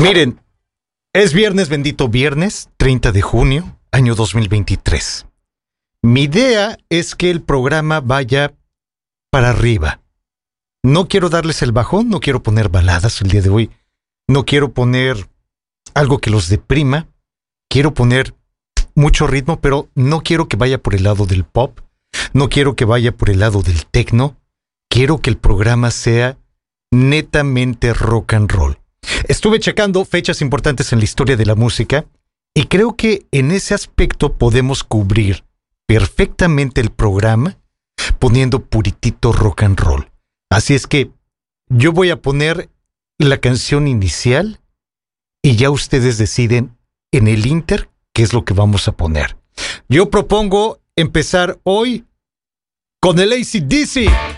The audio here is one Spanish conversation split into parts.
Miren, es viernes, bendito viernes, 30 de junio, año 2023. Mi idea es que el programa vaya para arriba. No quiero darles el bajón, no quiero poner baladas el día de hoy, no quiero poner algo que los deprima, quiero poner mucho ritmo, pero no quiero que vaya por el lado del pop, no quiero que vaya por el lado del techno, quiero que el programa sea netamente rock and roll. Estuve checando fechas importantes en la historia de la música y creo que en ese aspecto podemos cubrir perfectamente el programa poniendo puritito rock and roll. Así es que yo voy a poner la canción inicial y ya ustedes deciden en el Inter qué es lo que vamos a poner. Yo propongo empezar hoy con el ACDC.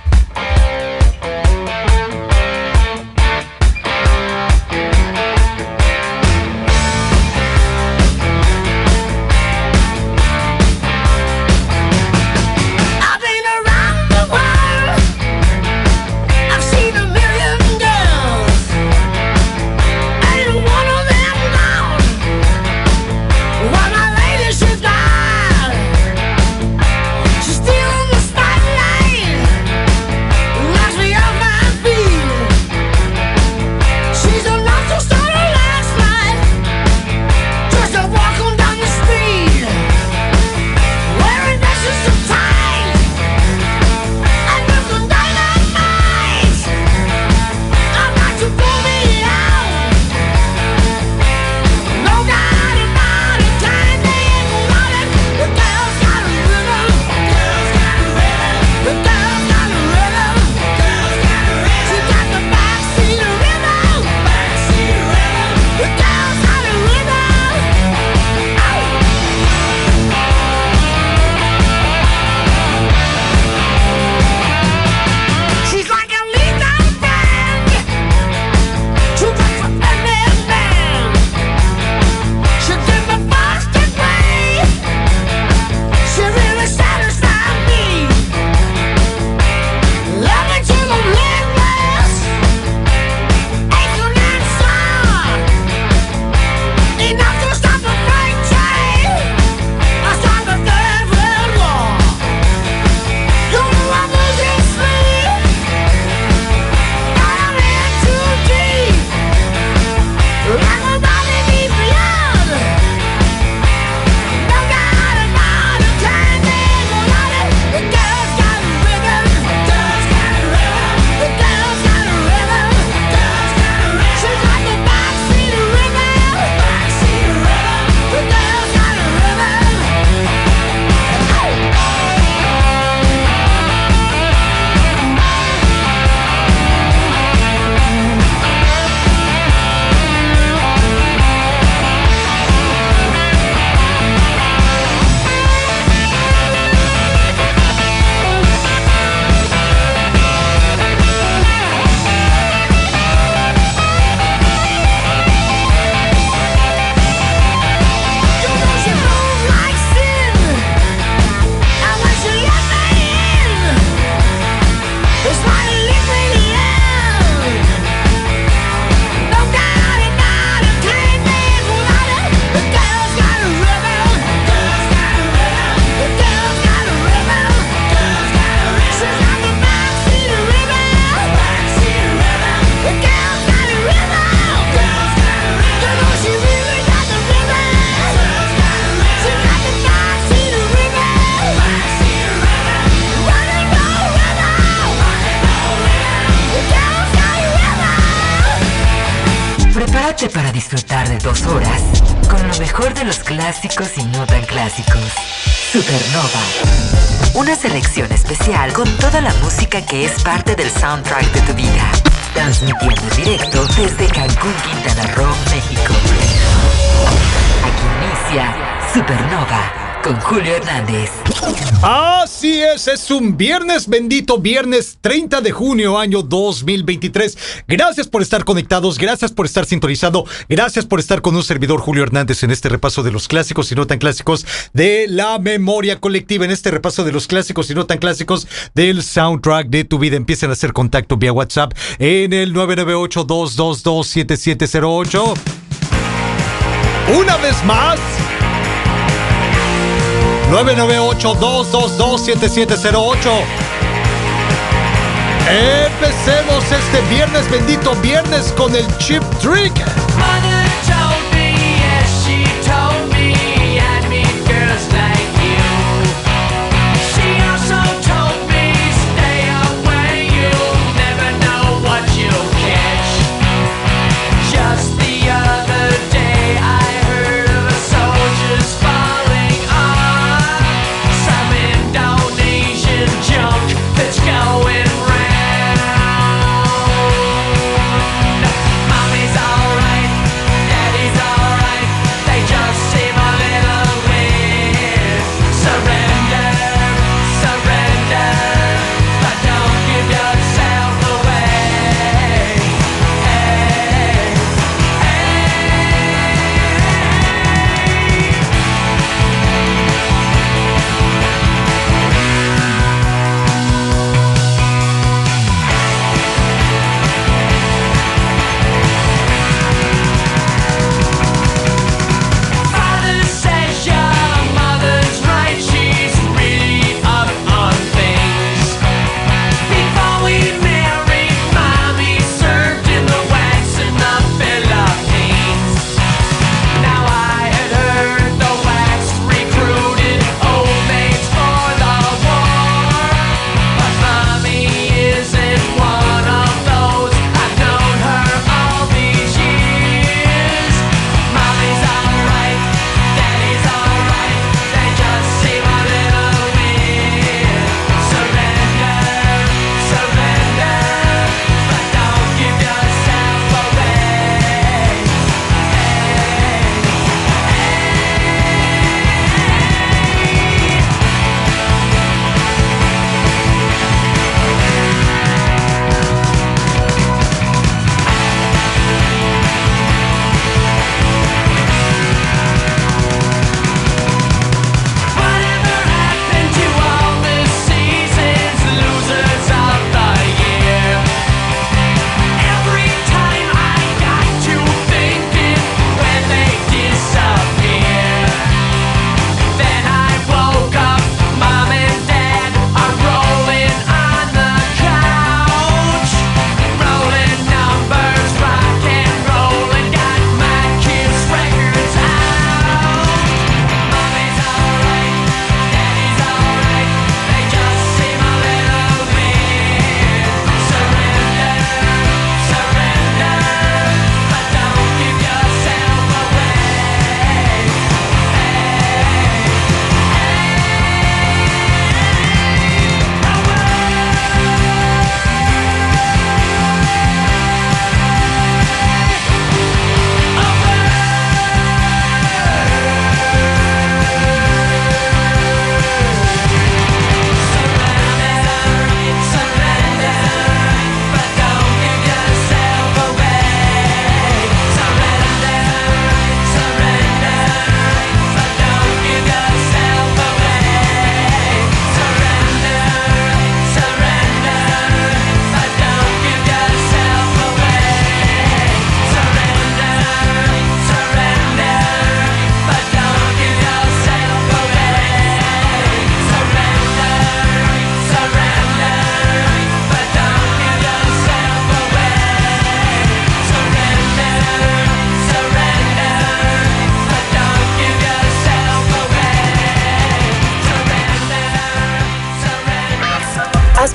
Que es parte del soundtrack de tu vida. Transmitiendo en directo desde Cancún, Quintana Roo, México. Aquí inicia Supernova Julio Hernández. Así es, es un viernes bendito, viernes 30 de junio, año 2023. Gracias por estar conectados, gracias por estar sintonizado, gracias por estar con un servidor Julio Hernández en este repaso de los clásicos y no tan clásicos de la memoria colectiva, en este repaso de los clásicos y no tan clásicos del soundtrack de tu vida. Empiecen a hacer contacto vía WhatsApp en el 998-222-7708. Una vez más. 998-222-7708. Empecemos este viernes, bendito viernes, con el Chip Trick.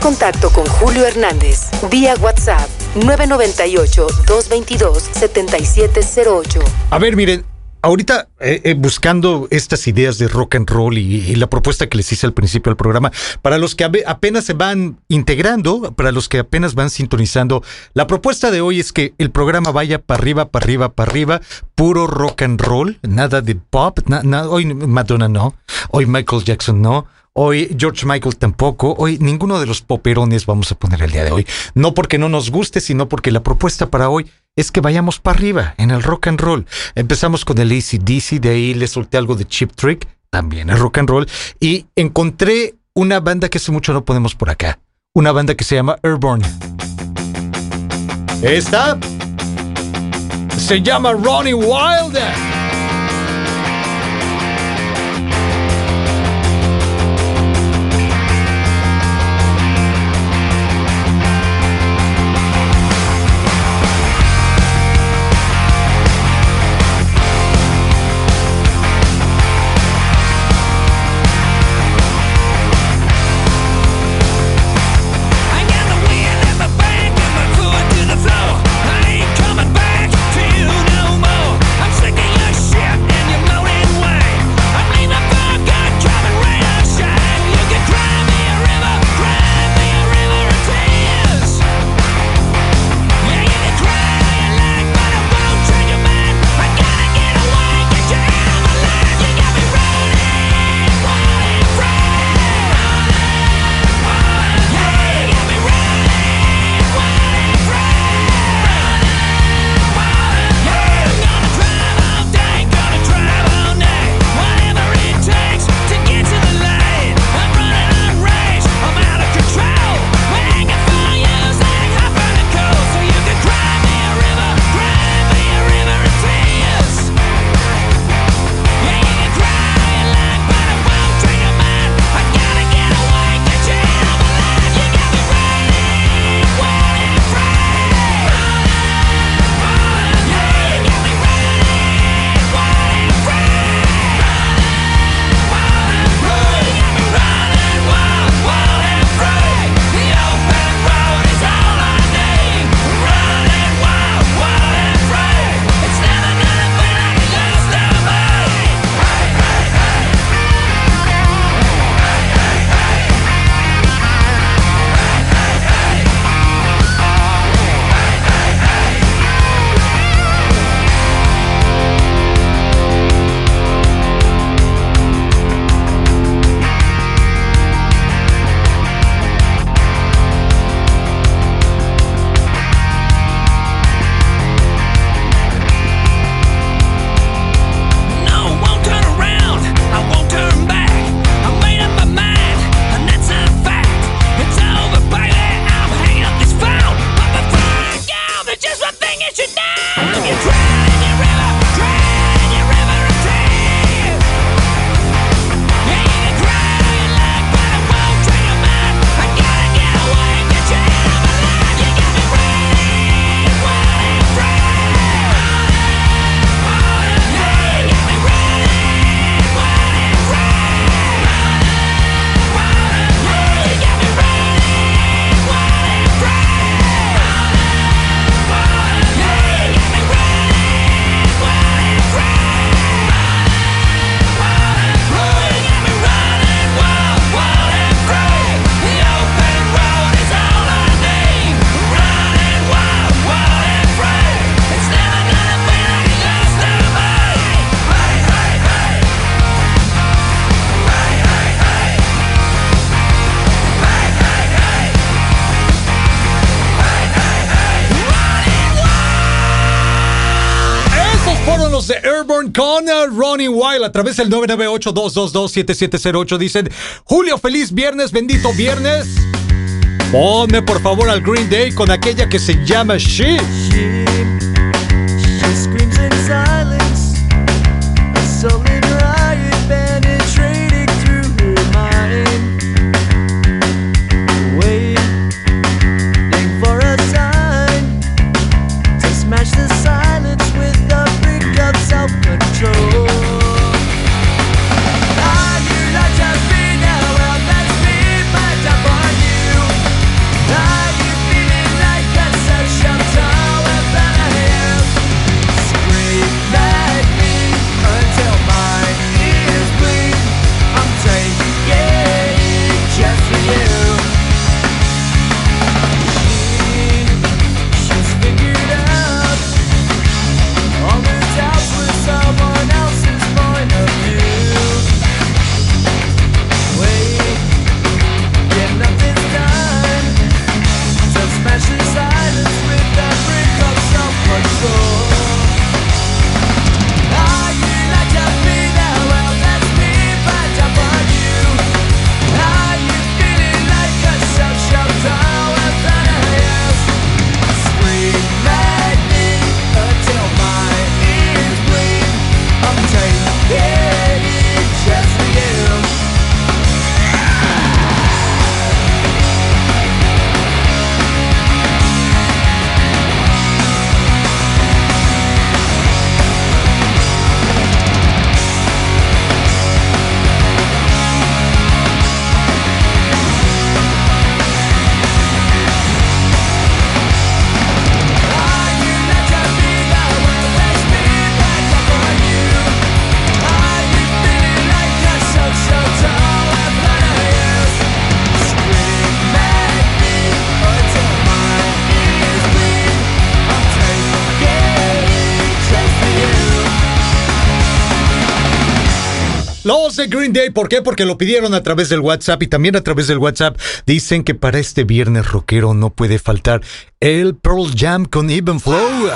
Contacto con Julio Hernández vía WhatsApp 998-222-7708. A ver, miren, ahorita eh, eh, buscando estas ideas de rock and roll y, la propuesta que les hice al principio del programa, para los que apenas se van integrando, para los que apenas van sintonizando, la propuesta de hoy es que el programa vaya para arriba, para arriba, para arriba, puro rock and roll, nada de pop, hoy Madonna no, hoy Michael Jackson no, Hoy George Michael tampoco. Hoy ninguno de los poperones vamos a poner el día de hoy. No porque no nos guste, sino porque la propuesta para hoy es que vayamos para arriba en el rock and roll. Empezamos con el ACDC, de ahí le solté algo de Chip Trick, también es rock and roll, y encontré una banda que hace mucho no podemos por acá. Una banda que se llama Airborne. Esta se llama Ronnie Wilder. Ronnie Wild a través del 998-222-7708. Dicen, Julio, feliz viernes, bendito viernes. Ponme por favor al Green Day con aquella que se llama She. Green Day, ¿por qué? Porque lo pidieron a través del WhatsApp y también a través del WhatsApp dicen que para este viernes rockero no puede faltar el Pearl Jam con Even Flow.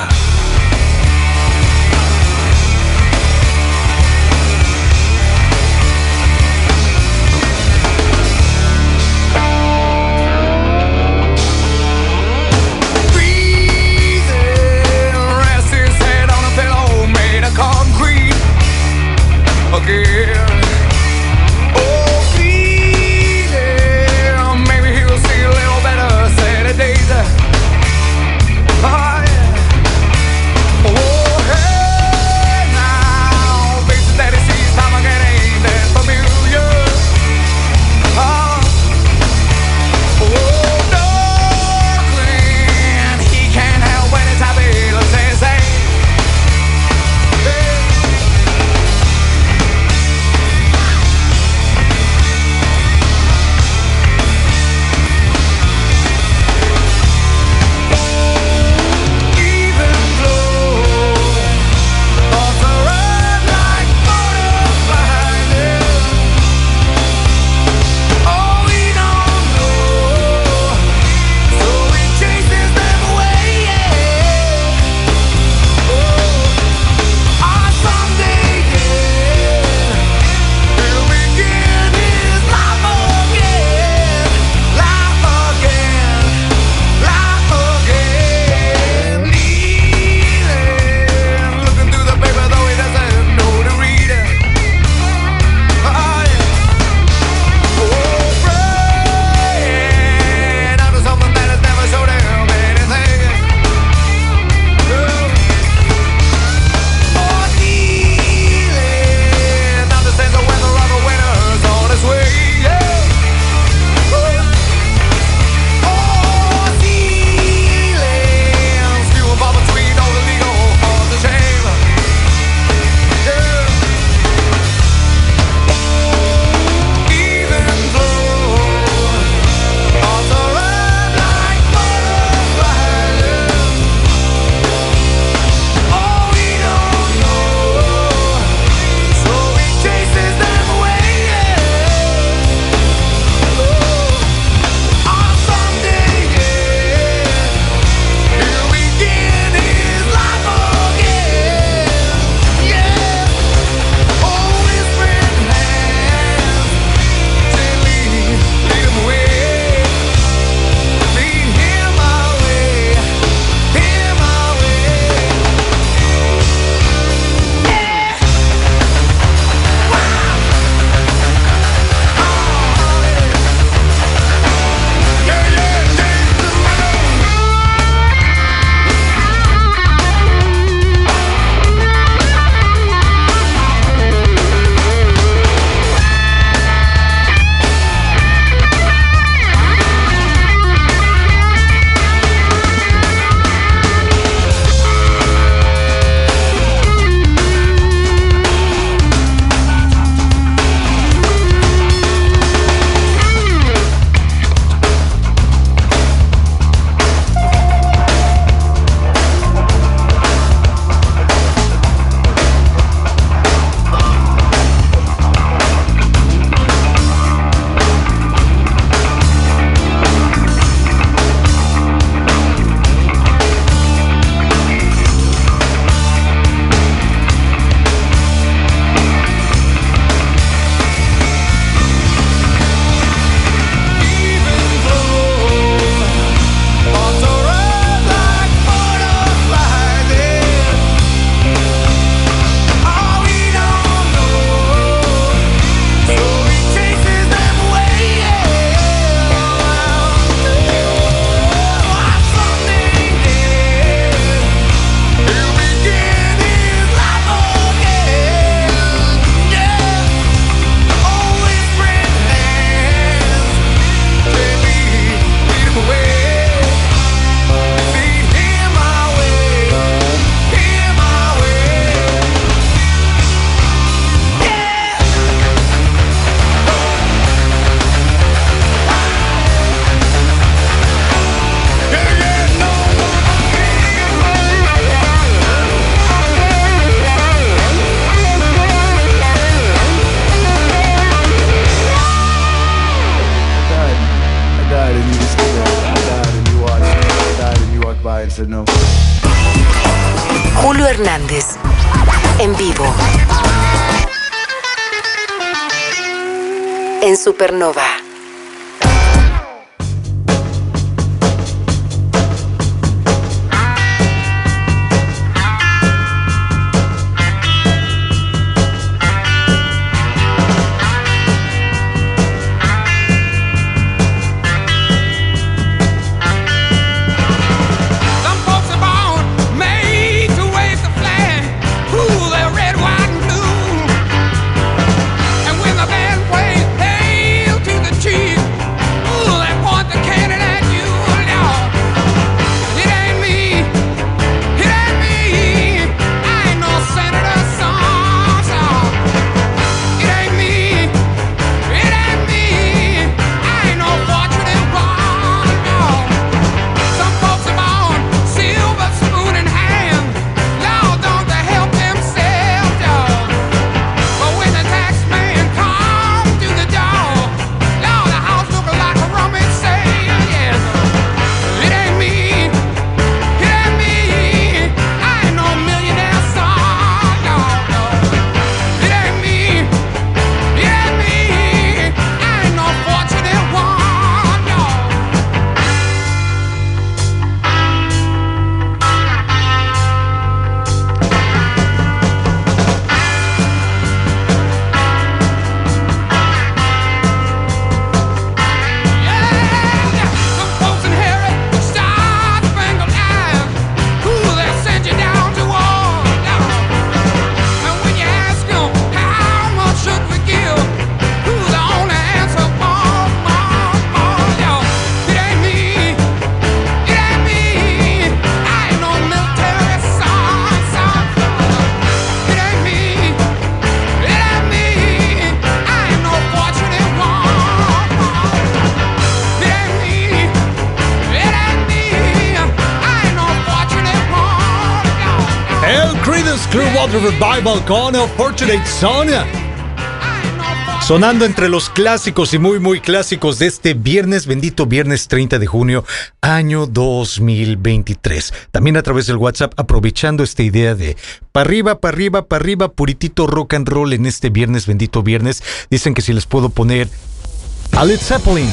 vivo. En Supernova. Revival con Fortunate Son. Sonando entre los clásicos y muy, muy clásicos de este viernes, bendito viernes 30 de junio, año 2023. También a través del WhatsApp, aprovechando esta idea de para arriba, para arriba, para arriba, puritito rock and roll en este viernes, bendito viernes. Dicen que si les puedo poner a Led Zeppelin.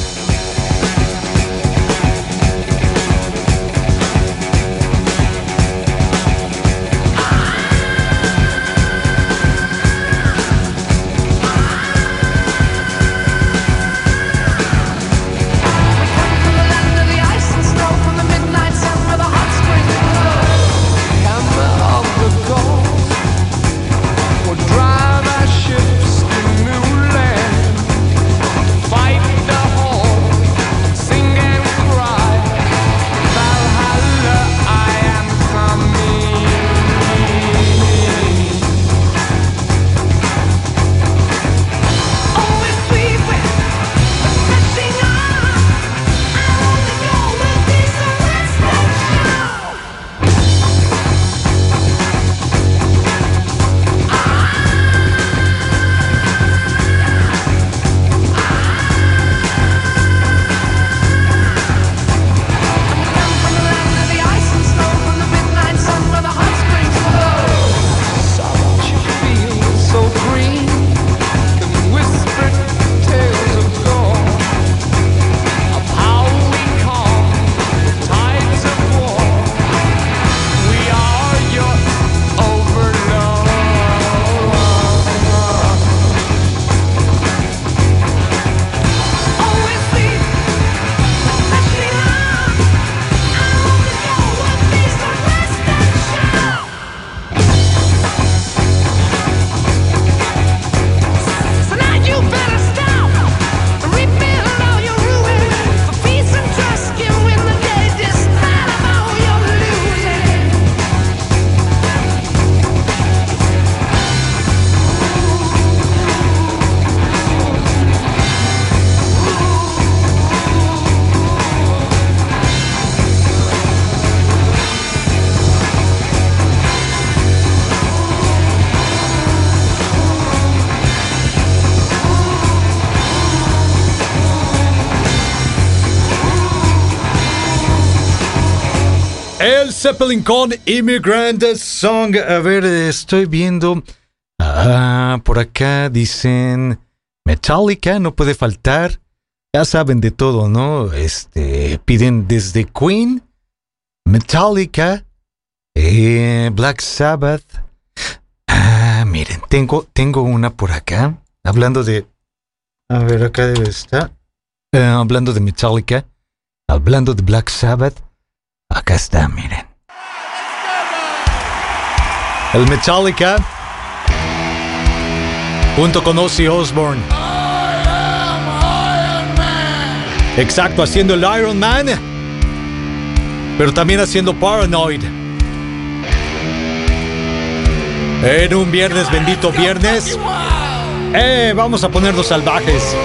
Zeppelin con Immigrant Song. A ver, estoy viendo. Ah, por acá dicen Metallica, no puede faltar. Ya saben de todo, ¿no? Este, piden desde Queen, Metallica, eh, Black Sabbath. Ah, miren, tengo, tengo una por acá. Hablando de. A ver, acá debe estar. Eh, hablando de Metallica. Hablando de Black Sabbath. Acá está, miren. El Metallica. Junto con Ozzy Osbourne. Exacto, haciendo el Iron Man. Pero también haciendo Paranoid. En un viernes, bendito viernes. Eh, vamos a ponernos salvajes.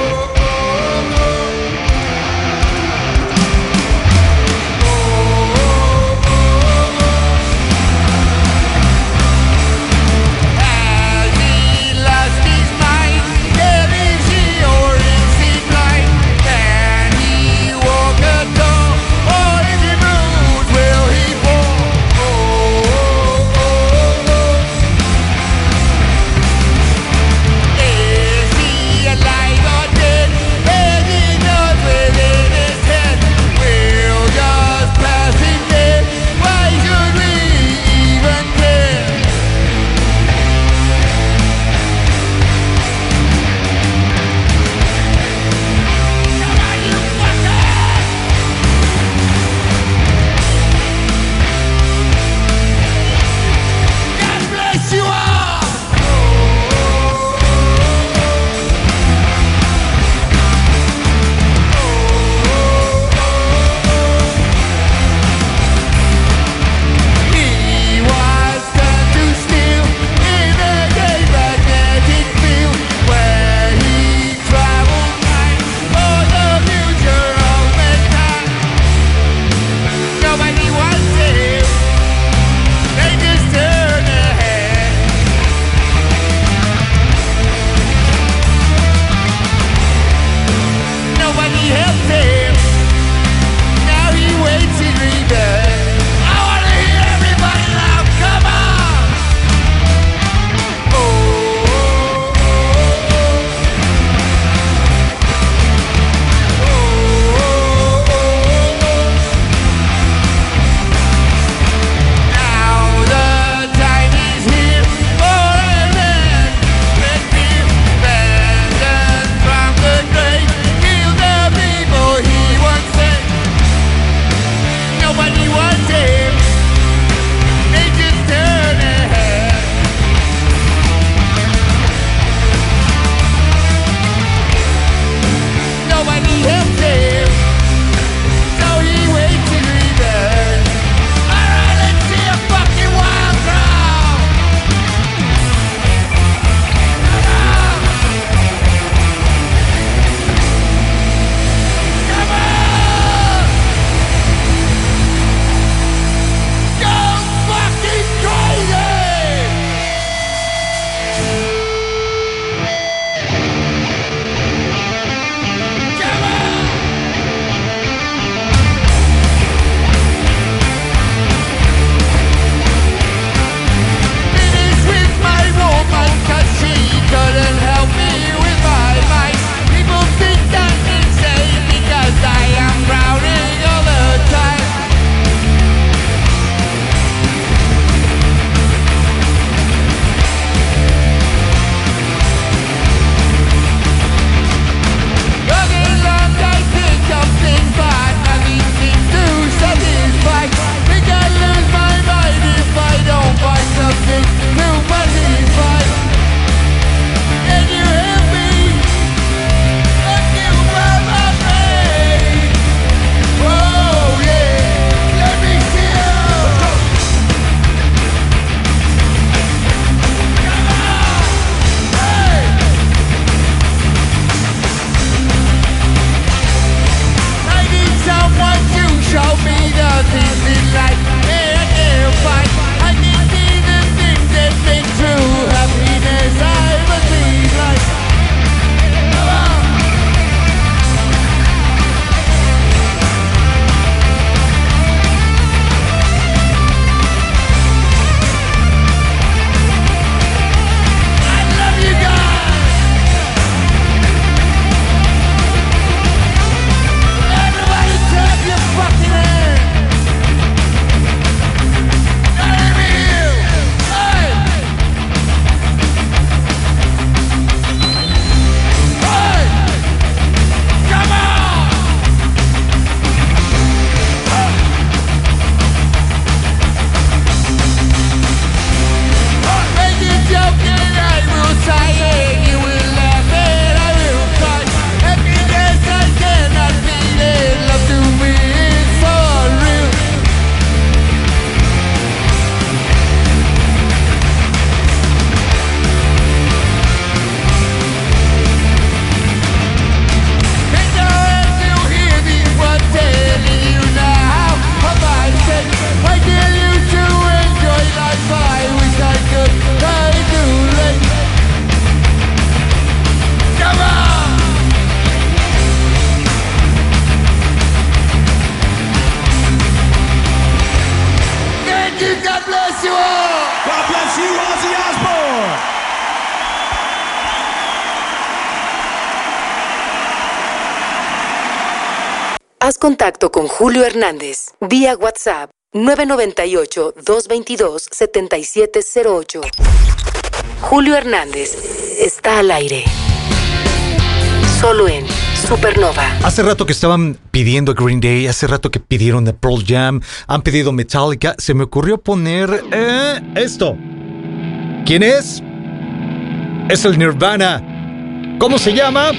Julio Hernández vía WhatsApp 998-222-7708. Julio Hernández está al aire. Solo en Supernova. Hace rato que estaban pidiendo Green Day, hace rato que pidieron a Pearl Jam, han pedido Metallica. Se me ocurrió poner eh, esto. ¿Quién es? Es el Nirvana. ¿Cómo se llama?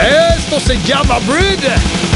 Esto se llama Breed.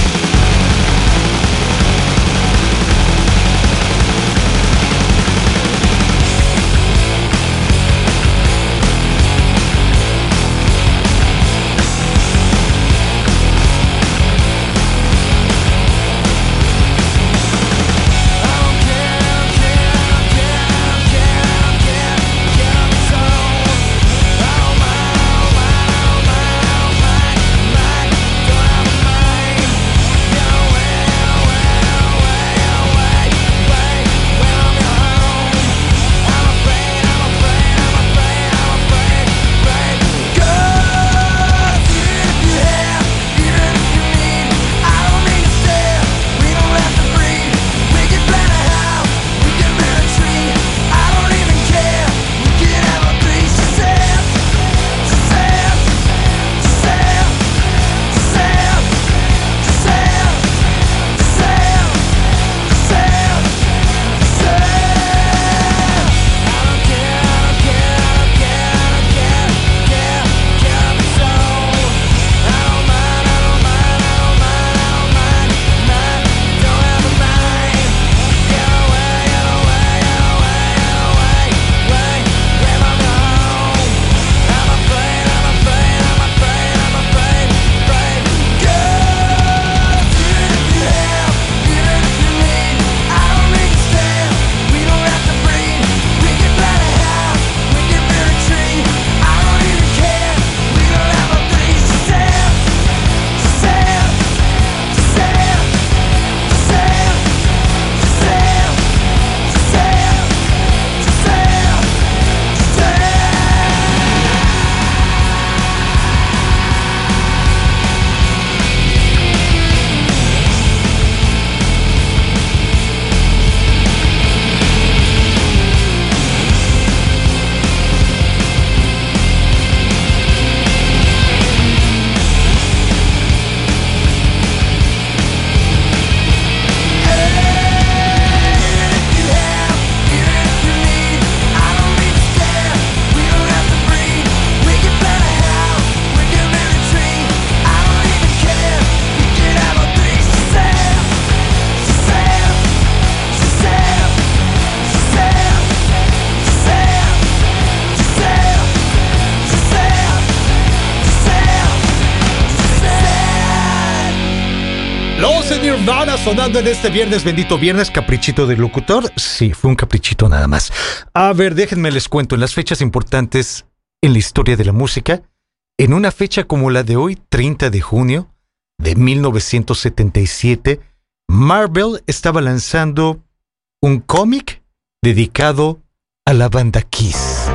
Sonando en este viernes, bendito viernes, caprichito de locutor. Sí, fue un caprichito nada más. A ver, déjenme les cuento, en las fechas importantes en la historia de la música, en una fecha como la de hoy, 30 de junio de 1977, Marvel estaba lanzando un cómic dedicado a la banda Kiss.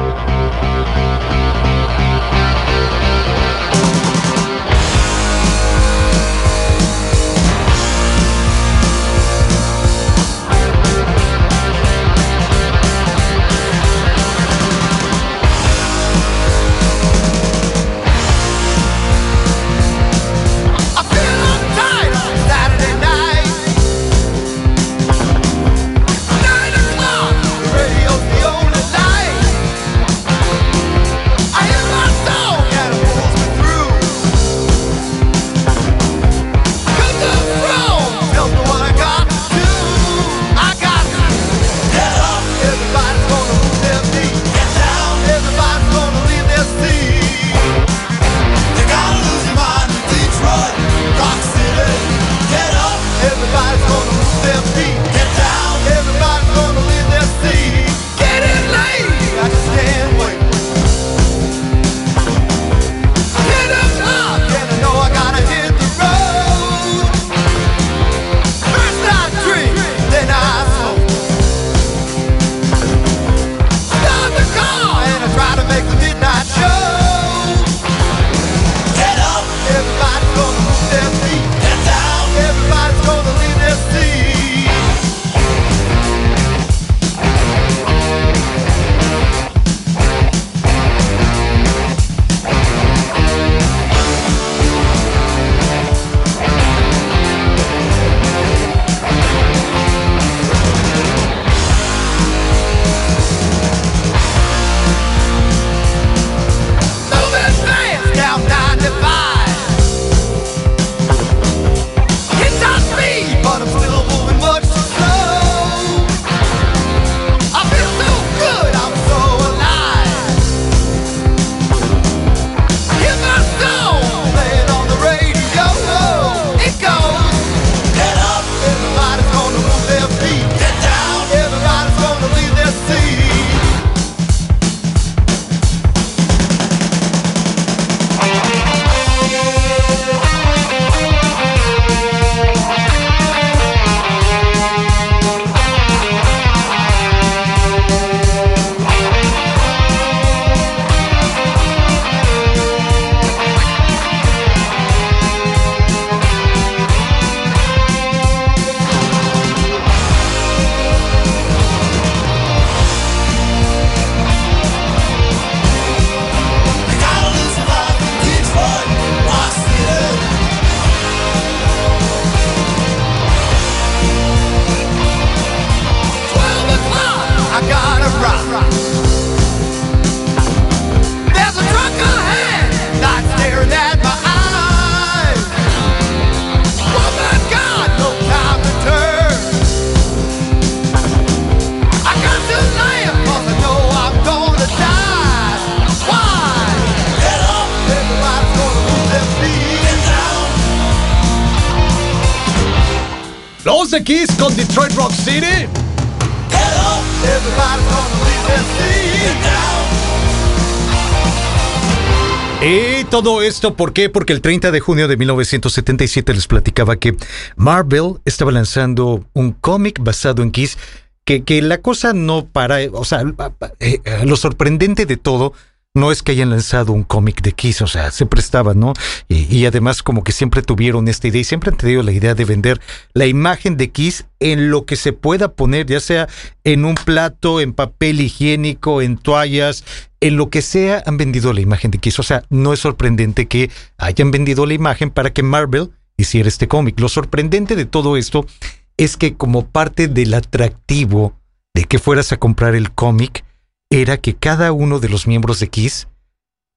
Todo esto, ¿por qué? Porque el 30 de junio de 1977 les platicaba que Marvel estaba lanzando un cómic basado en Kiss, que, que la cosa no para, o sea, eh, lo sorprendente de todo no es que hayan lanzado un cómic de Kiss, o sea, se prestaba, ¿no? Y, y, además como que siempre tuvieron esta idea y siempre han tenido la idea de vender la imagen de Kiss en lo que se pueda poner, ya sea en un plato, en papel higiénico, en toallas, en lo que sea, han vendido la imagen de Kiss. O sea, no es sorprendente que hayan vendido la imagen para que Marvel hiciera este cómic. Lo sorprendente de todo esto es que como parte del atractivo de que fueras a comprar el cómic, era que cada uno de los miembros de Kiss,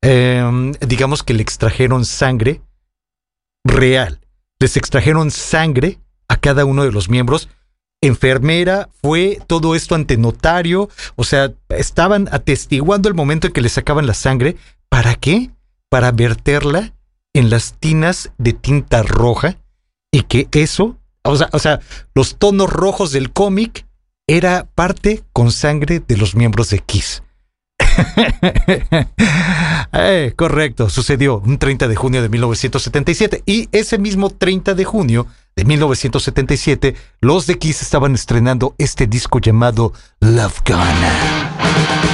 eh, digamos que le extrajeron sangre real. Les extrajeron sangre a cada uno de los miembros. Enfermera, fue todo esto ante notario, o sea, estaban atestiguando el momento en que le sacaban la sangre. ¿Para qué? Para verterla en las tinas de tinta roja y que eso, o sea los tonos rojos del cómic era parte con sangre de los miembros de Kiss. eh, correcto, sucedió un 30 de junio de 1977 y ese mismo 30 de junio de 1977 los de Kiss estaban estrenando este disco llamado Love Gun.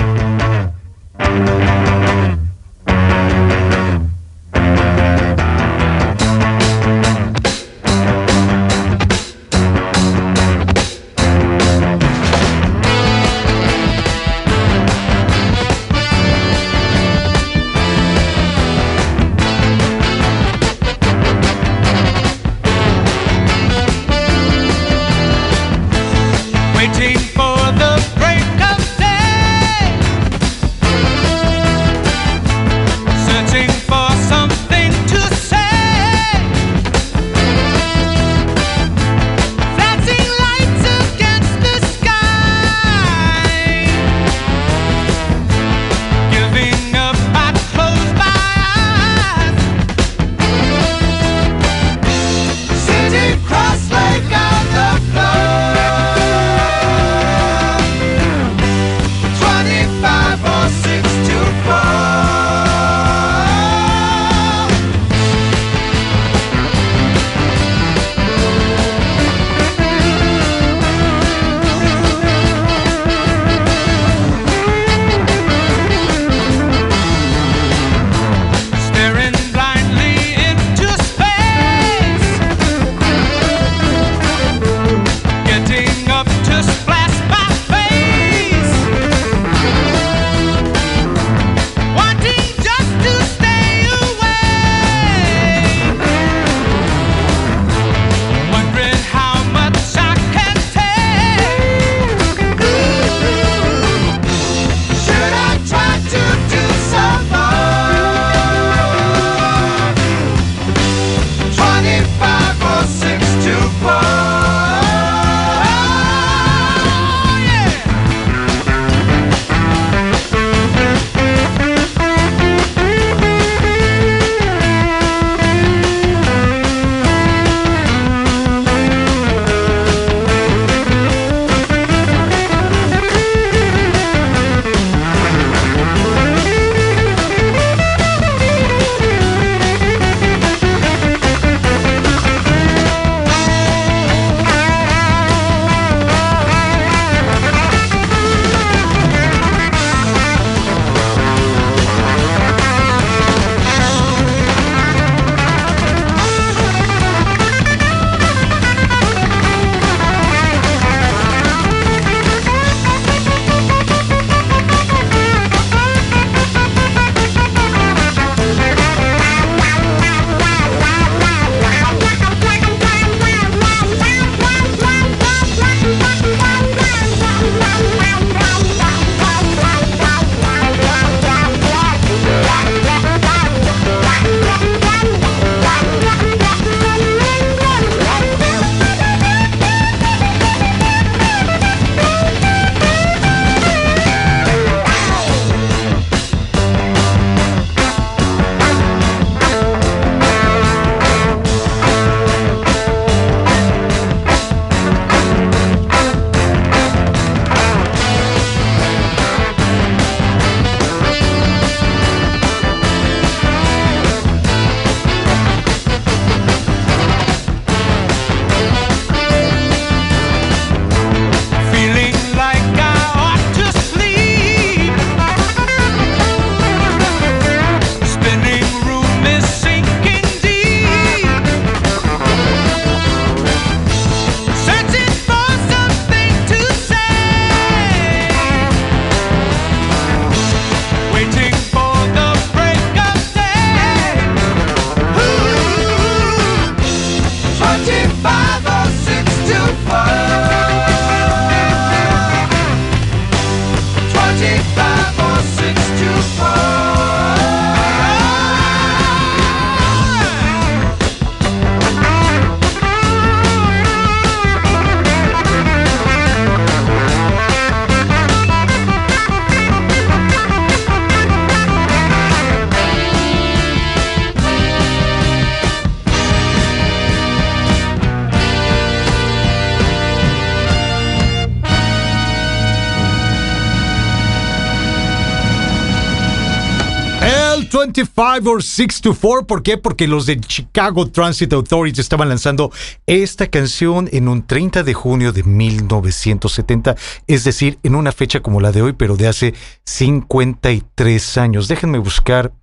625 or 624. ¿Por qué? Porque los de Chicago Transit Authority estaban lanzando esta canción en un 30 de junio de 1970, es decir, en una fecha como la de hoy, pero de hace 53 años. Déjenme buscar.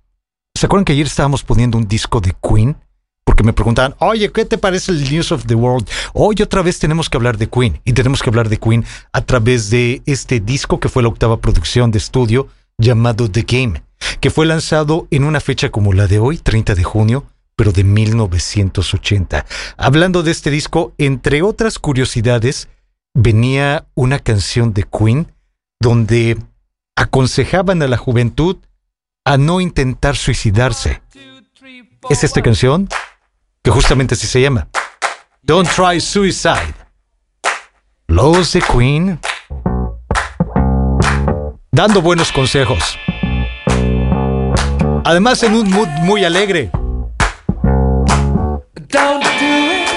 ¿Se acuerdan que ayer estábamos poniendo un disco de Queen? Porque me preguntaban, oye, ¿qué te parece el News of the World? Hoy otra vez tenemos que hablar de Queen. Y tenemos que hablar de Queen a través de este disco que fue la octava producción de estudio llamado The Game, que fue lanzado en una fecha como la de hoy, 30 de junio, pero de 1980. Hablando de este disco, entre otras curiosidades, venía una canción de Queen donde aconsejaban a la juventud a no intentar suicidarse. Es esta canción que justamente así se llama. Don't try suicide. Los de Queen. Dando buenos consejos. Además en un mood muy alegre. Don't do it.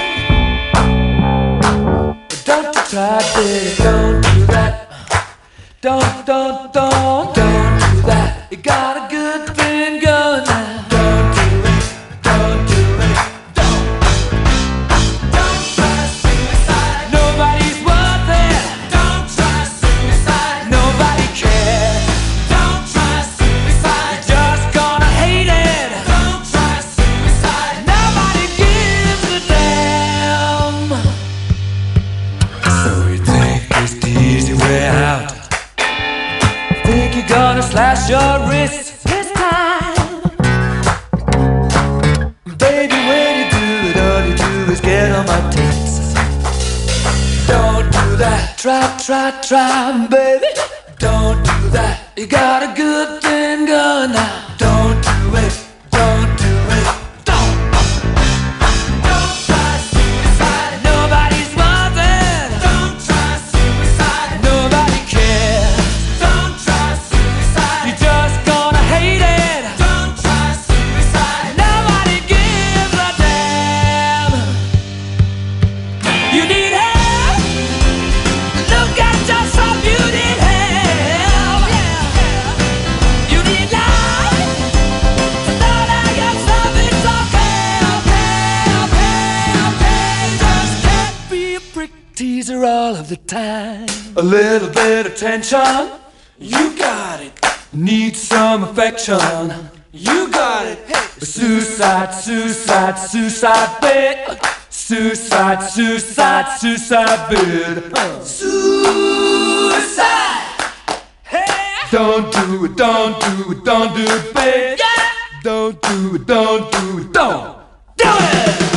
Don't you try. Don't do that. Don't, don't, don't, don't do that. You got Try, try, try, baby. Don't do that. You got a good thing going now. Prick teaser all of the time. A little bit of tension. You got it. Need some affection. You got it. Suicide, suicide, suicide bit. Suicide, suicide, suicide bit. Suicide. Hey. Don't do it, don't do it, don't do it, babe. Yeah. Don't do it, don't do it, don't do it.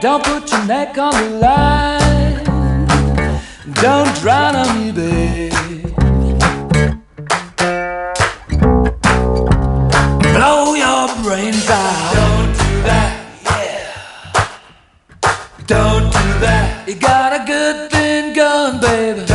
Don't put your neck on the line. Don't drown on me, babe. Blow your brains out. Don't do that, yeah. Don't do that. You got a good thing going, baby.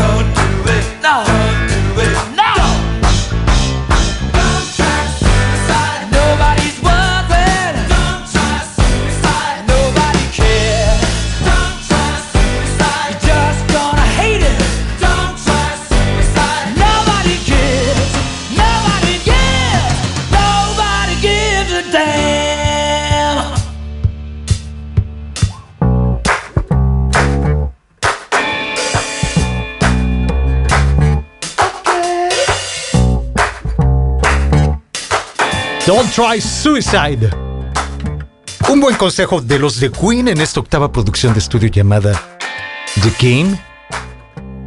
Don't try suicide. Un buen consejo de los de Queen en esta octava producción de estudio llamada The Game,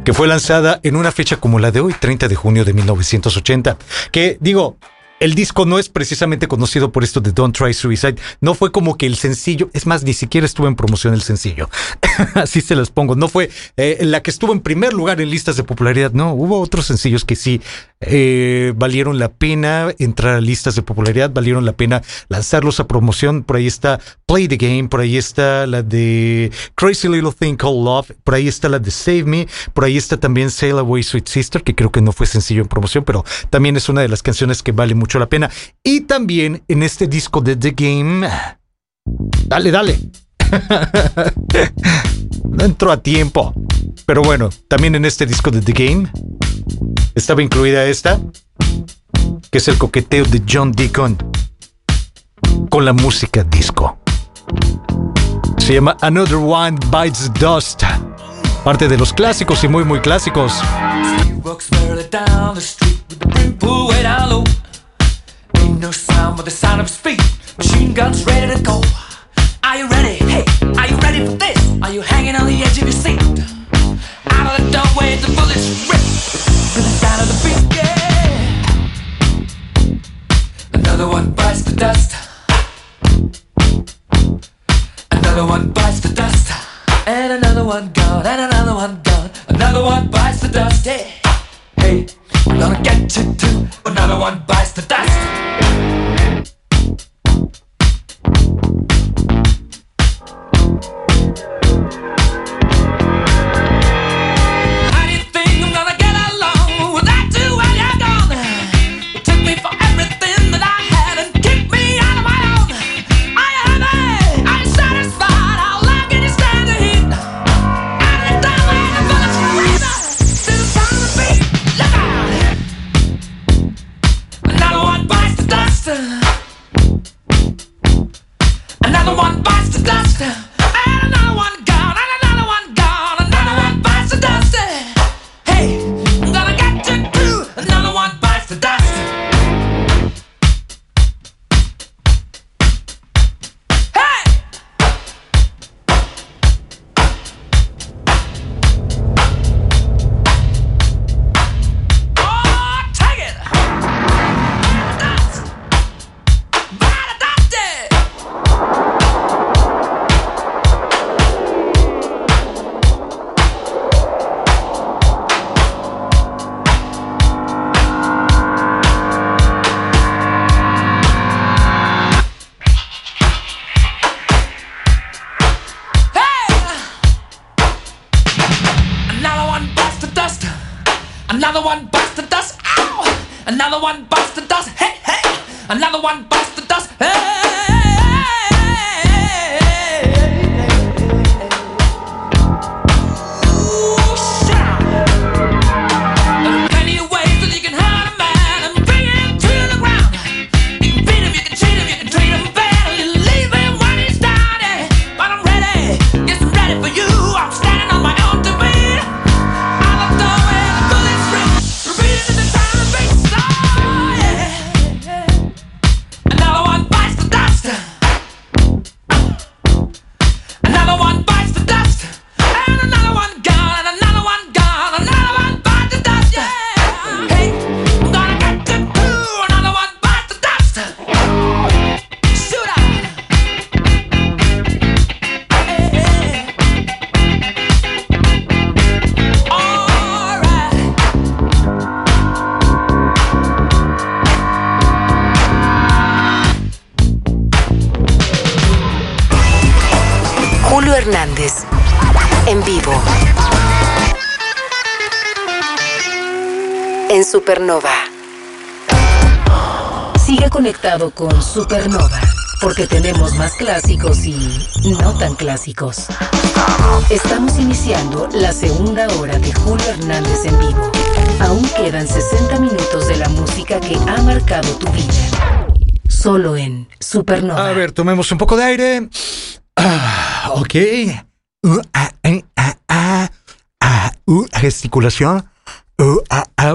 que fue lanzada en una fecha como la de hoy, 30 de junio de 1980. Que digo, el disco no es precisamente conocido por esto de Don't Try Suicide. No fue como que el sencillo, es más, ni siquiera estuvo en promoción el sencillo. Así se los pongo. No fue eh, la que estuvo en primer lugar en listas de popularidad. No, hubo otros sencillos que sí eh, valieron la pena entrar a listas de popularidad, valieron la pena lanzarlos a promoción. Por ahí está Play the Game, por ahí está la de Crazy Little Thing Called Love, por ahí está la de Save Me, por ahí está también Sail Away Sweet Sister, que creo que no fue sencillo en promoción, pero también es una de las canciones que vale mucho la pena. Y también en este disco de The Game. Dale, dale. no entró a tiempo. Pero bueno, también en este disco de The Game estaba incluida esta, que es el coqueteo de John Deacon con la música disco. Se llama Another One Bites Dust. Parte de los clásicos y muy muy clásicos. The the the. Are you ready? Hey, are you ready for this? Are you hanging on the edge of your seat? Out of the doorway, the bullets rip to the sound of the beat. Yeah. Another one bites the dust. Another one bites the dust. And another one gone, and another one gone. Another one bites the dust. Hey, hey, I'm gonna get you too. Another one bites the dust. Con Supernova, porque tenemos más clásicos y no tan clásicos. Estamos iniciando la segunda hora de Julio Hernández en vivo. Aún quedan 60 minutos de la música que ha marcado tu vida. Solo en Supernova. A ver, tomemos un poco de aire. Ah, ok. Uh, gesticulación.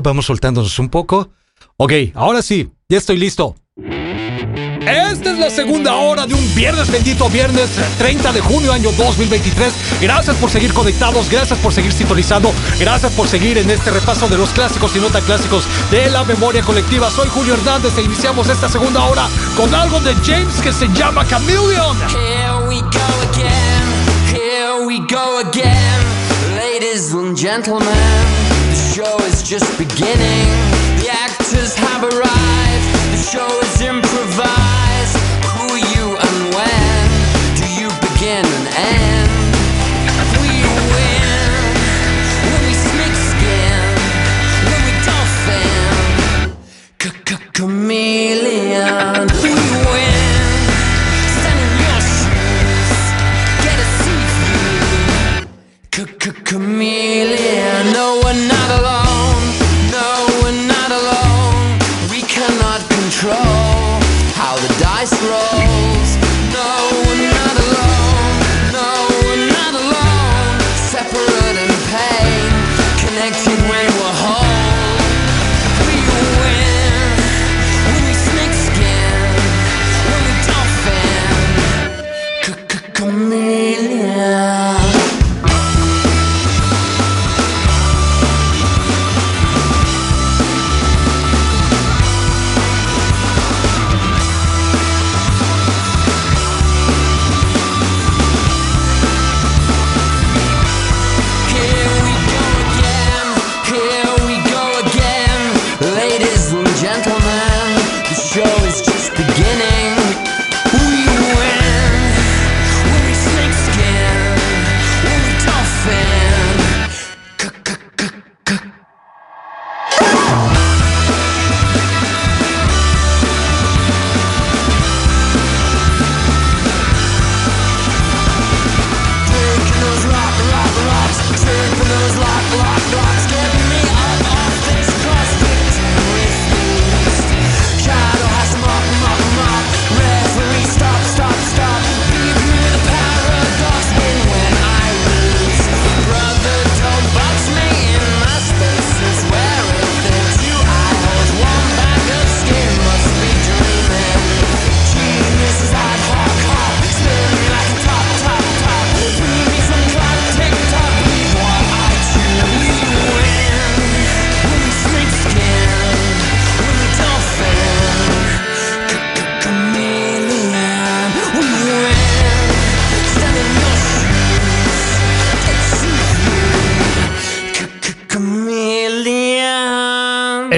Vamos soltándonos un poco. Ok, ahora sí, ya estoy listo la segunda hora de un viernes bendito, viernes 30 de junio, año 2023. Gracias por seguir conectados, gracias por seguir sintonizando, gracias por seguir en este repaso de los clásicos y nota clásicos de la memoria colectiva. Soy Julio Hernández e iniciamos esta segunda hora con algo de James que se llama Chameleon. Here we go again, here we go again, ladies and gentlemen. The show is just beginning, the actors have arrived, the show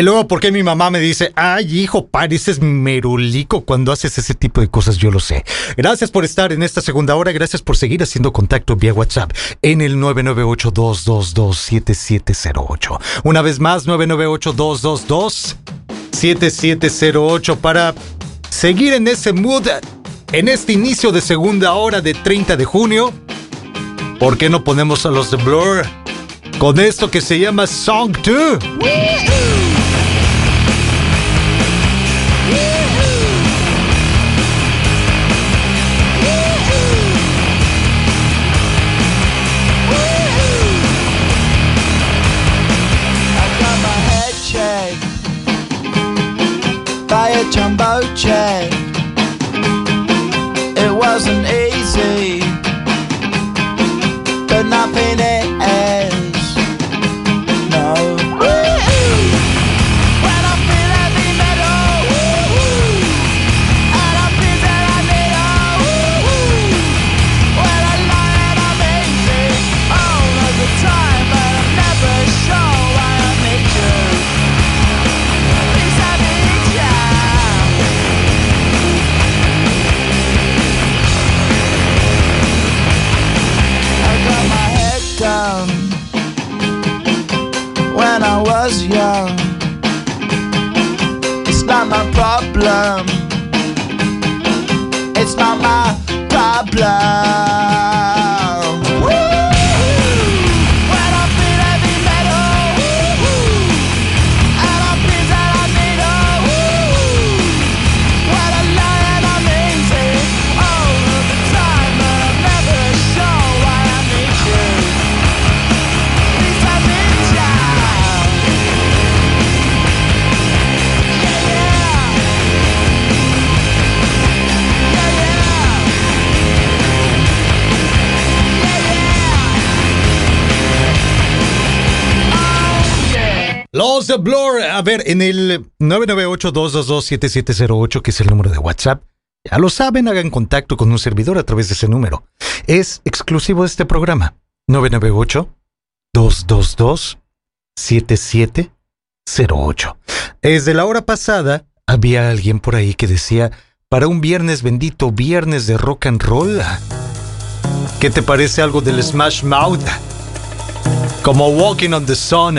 luego, porque mi mamá me dice, ay, hijo, pareces merulico cuando haces ese tipo de cosas? Yo lo sé. Gracias por estar en esta segunda hora. Gracias por seguir haciendo contacto vía WhatsApp en el 998-222-7708. Una vez más, 998-222-7708 para seguir en ese mood en este inicio de segunda hora de 30 de junio. ¿Por qué no ponemos a los de Blur? con esto que se llama Song 2. child en el 998-222-7708, que es el número de WhatsApp, ya lo saben, hagan contacto con un servidor a través de ese número. Es exclusivo de este programa. 998-222-7708. Desde la hora pasada, había alguien por ahí que decía, para un viernes bendito, viernes de rock and roll. ¿Qué te parece algo del Smash Mouth? Como Walking on the Sun.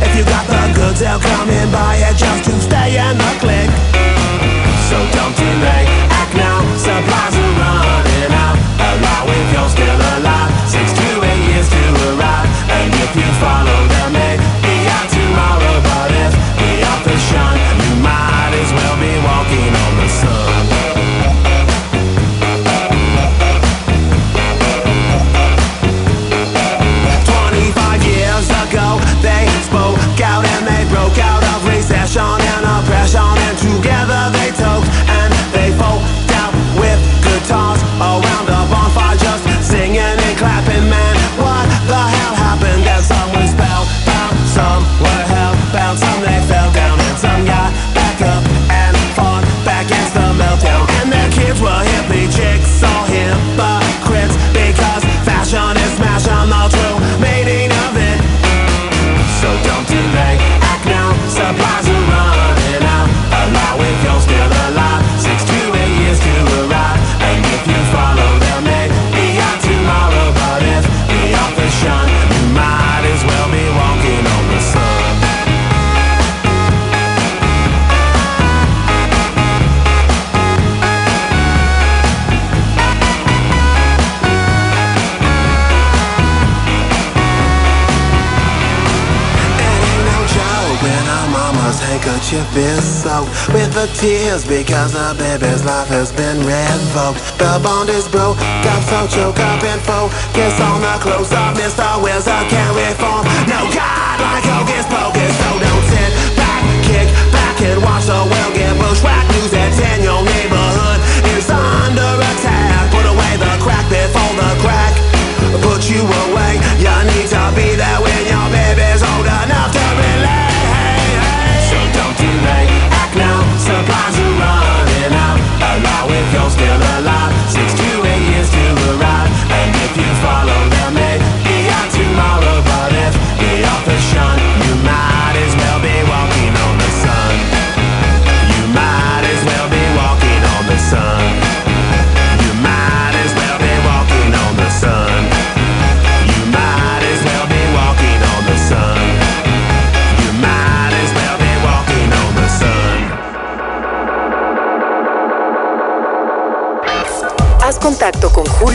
If you got the goods, they'll come and buy it just to stay in the click. So don't delay, act now, supply. the tears because the baby's life has been revoked. The bond is broke, got so choked up and focus on the close up. Mr. Wheels I can't reform. No God like Hocus Pocus, so don't sit back, kick back and watch the world get bushwhacked. News and 10,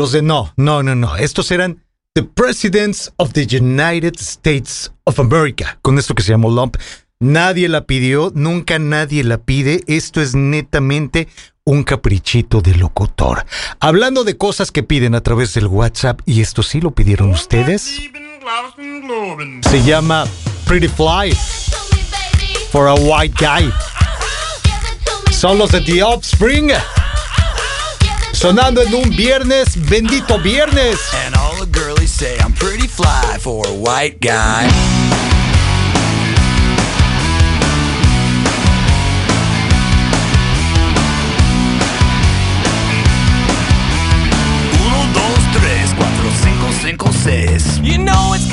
los de no, no, no, no. Estos eran The Presidents of the United States of America, con esto que se llamó Lump. Nadie la pidió, nunca nadie la pide. Esto es netamente un caprichito de locutor. Hablando de cosas que piden a través del WhatsApp, y esto sí lo pidieron ustedes, se llama Pretty Fly for a White Guy. Son los de The Offspring. Sonando en un viernes, bendito viernes. And all the girlies say I'm pretty fly for a white guy. Uno, dos, tres, cuatro, cinco, cinco, seis. You know it's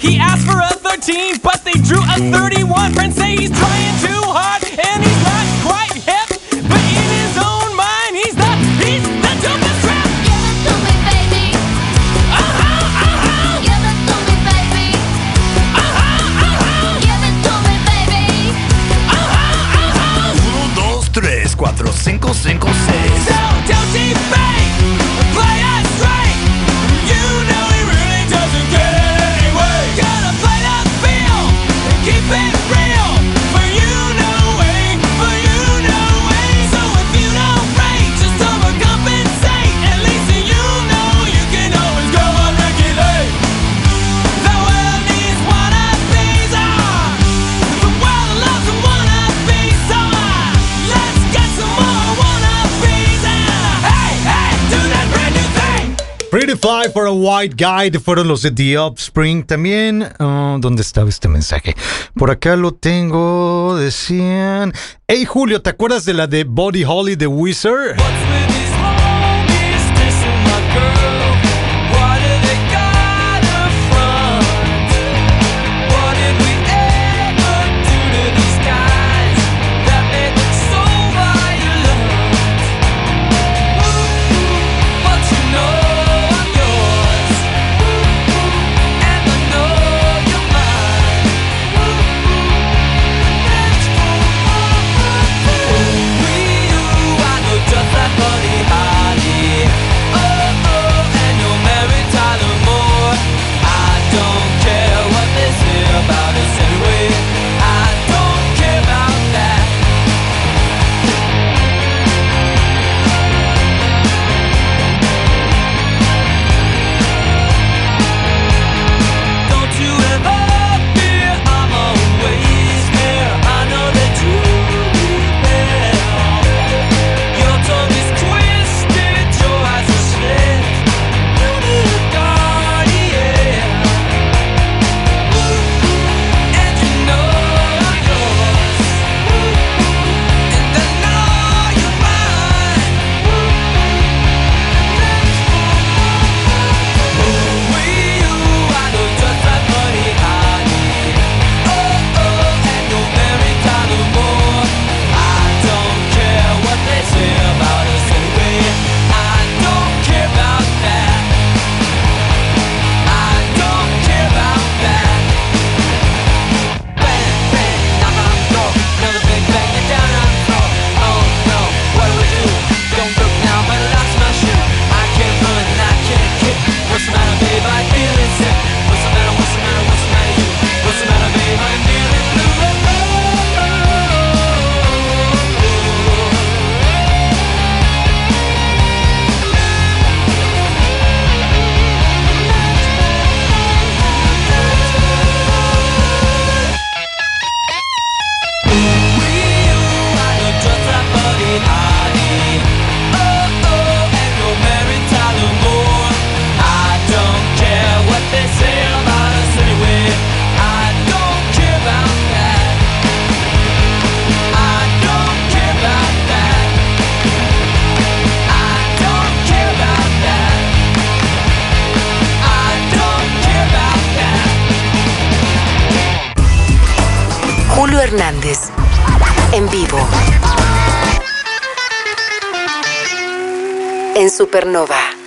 He asked for a 13, but they drew a 31. Friends say he's For a White Guy fueron los de The Offspring también. Oh, ¿Dónde estaba este mensaje? Por acá lo tengo. Decían. Hey Julio, ¿te acuerdas de la de Body Holly the Wizard? Hernández. En vivo. En Supernova.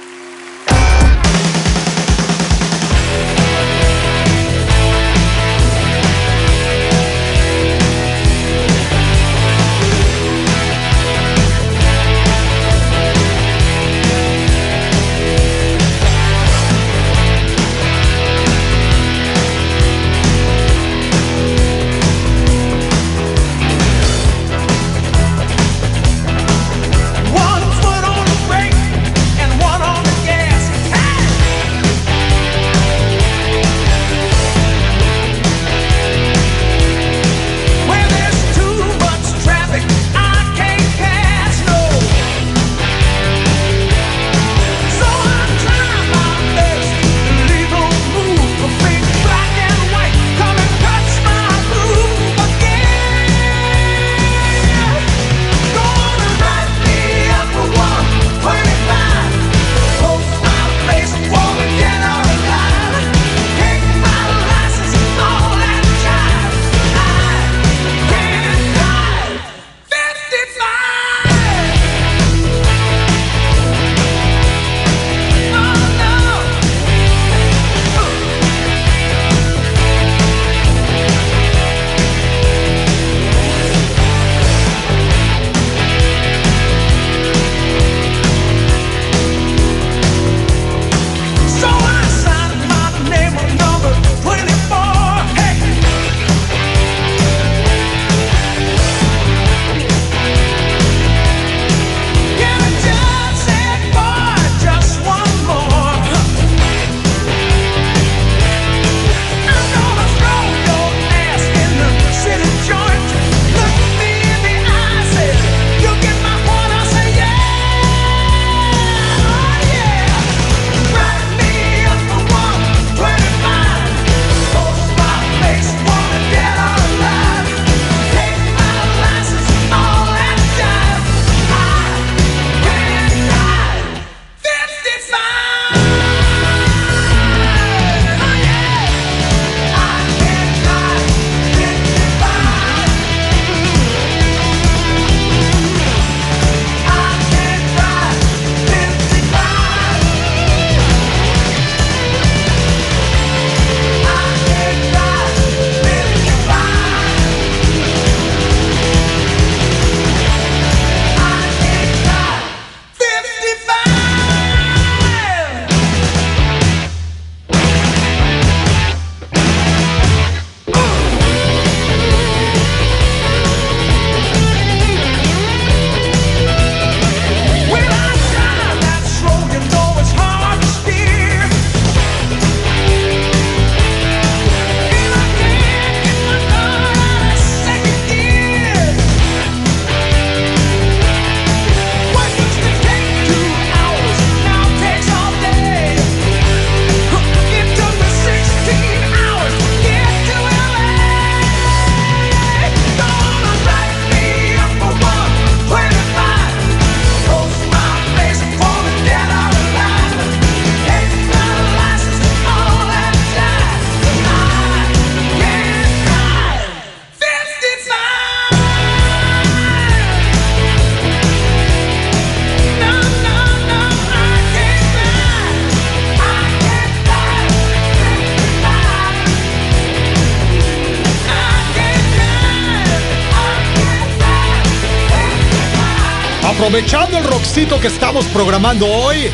aprovechando el rockcito que estamos programando hoy.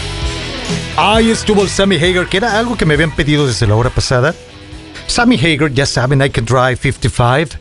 Ahí estuvo el Sammy Hager, que era algo que me habían pedido desde la hora pasada. Sammy Hager, ya saben, I Can Drive 55.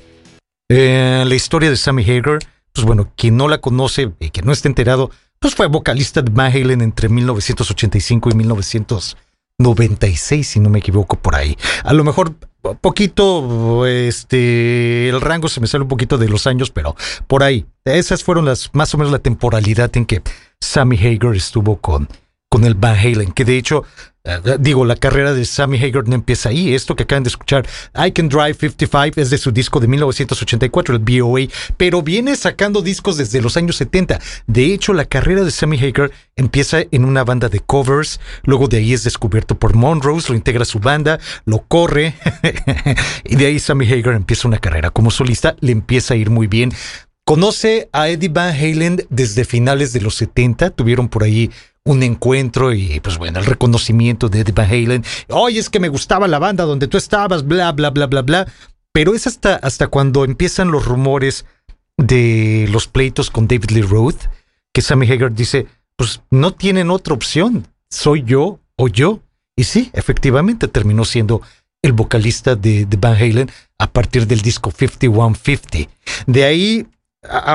Eh, la historia de Sammy Hager, pues bueno, quien no la conoce y que no esté enterado, pues fue vocalista de Van Halen entre 1985 y 1985. 96, si no me equivoco, por ahí. A lo mejor poquito, este, el rango se me sale un poquito de los años, pero por ahí. Esas fueron las, más o menos la temporalidad en que Sammy Hager estuvo con con el Van Halen, que de hecho, eh, digo, la carrera de Sammy Hagar no empieza ahí. Esto que acaban de escuchar, I Can Drive 55, es de su disco de 1984, el BOA, pero viene sacando discos desde los años 70. De hecho, la carrera de Sammy Hagar empieza en una banda de covers, luego de ahí es descubierto por Monrose, lo integra a su banda, lo corre, y de ahí Sammy Hagar empieza una carrera como solista, le empieza a ir muy bien. Conoce a Eddie Van Halen desde finales de los 70, tuvieron por ahí un encuentro y pues bueno, el reconocimiento de Van Halen. Oye, es que me gustaba la banda donde tú estabas, bla, bla, bla, bla, bla. Pero es hasta, hasta cuando empiezan los rumores de los pleitos con David Lee Roth, que Sammy Hagar dice, pues no tienen otra opción, soy yo o yo. Y sí, efectivamente terminó siendo el vocalista de, Van Halen a partir del disco 5150. De ahí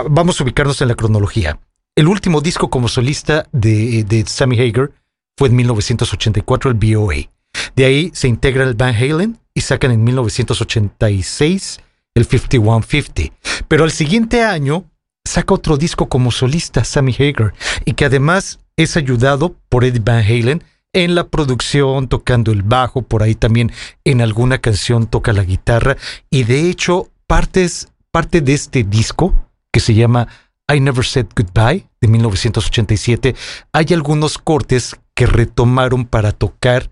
vamos a ubicarnos en la cronología. El último disco como solista de, Sammy Hagar fue en 1984, el BOA. De ahí se integra el Van Halen y sacan en 1986 el 5150. Pero al siguiente año saca otro disco como solista, Sammy Hagar, y que además es ayudado por Eddie Van Halen en la producción, tocando el bajo, por ahí también en alguna canción toca la guitarra, y de hecho partes, parte de este disco, que se llama I Never Said Goodbye, de 1987, hay algunos cortes que retomaron para tocar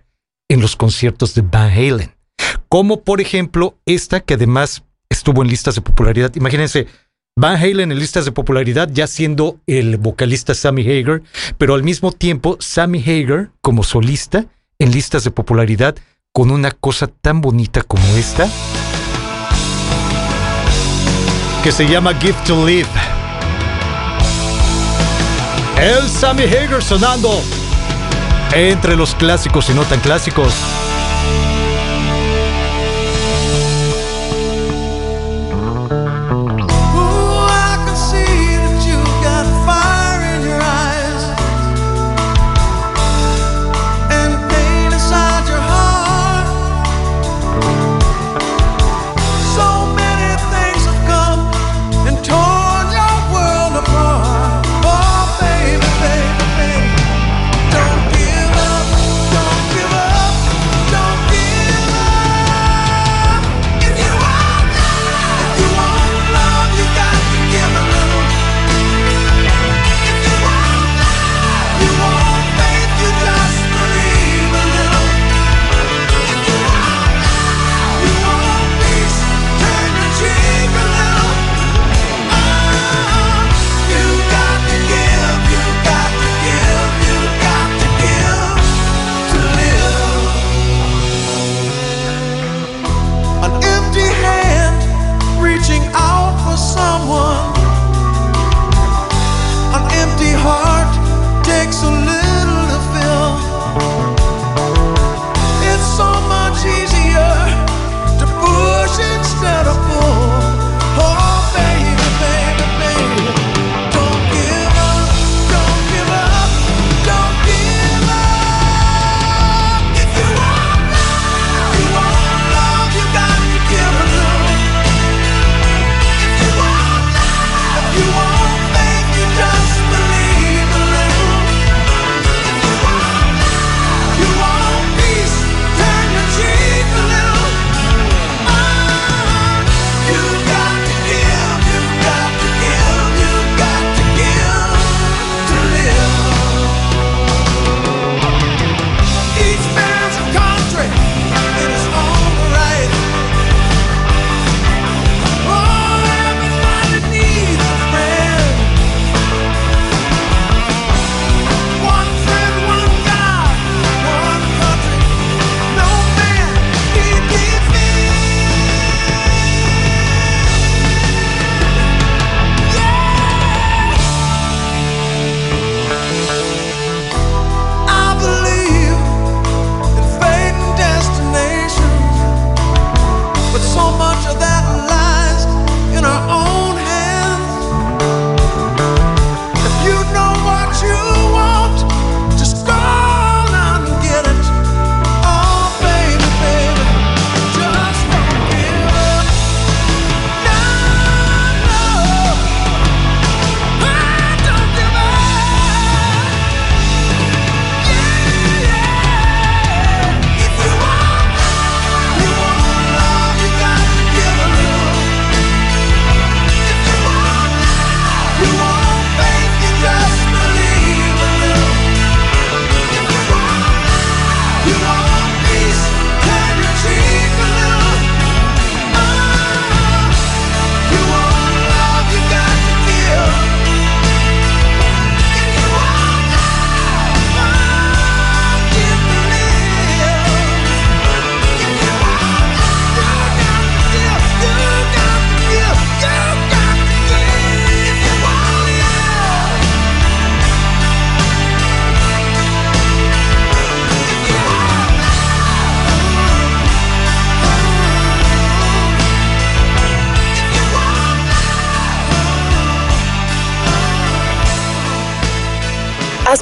en los conciertos de Van Halen. Como por ejemplo esta que además estuvo en listas de popularidad. Imagínense, Van Halen en listas de popularidad ya siendo el vocalista Sammy Hagar, pero al mismo tiempo Sammy Hagar como solista en listas de popularidad con una cosa tan bonita como esta que se llama Give to Live. El Sammy Hagar sonando entre los clásicos y no tan clásicos.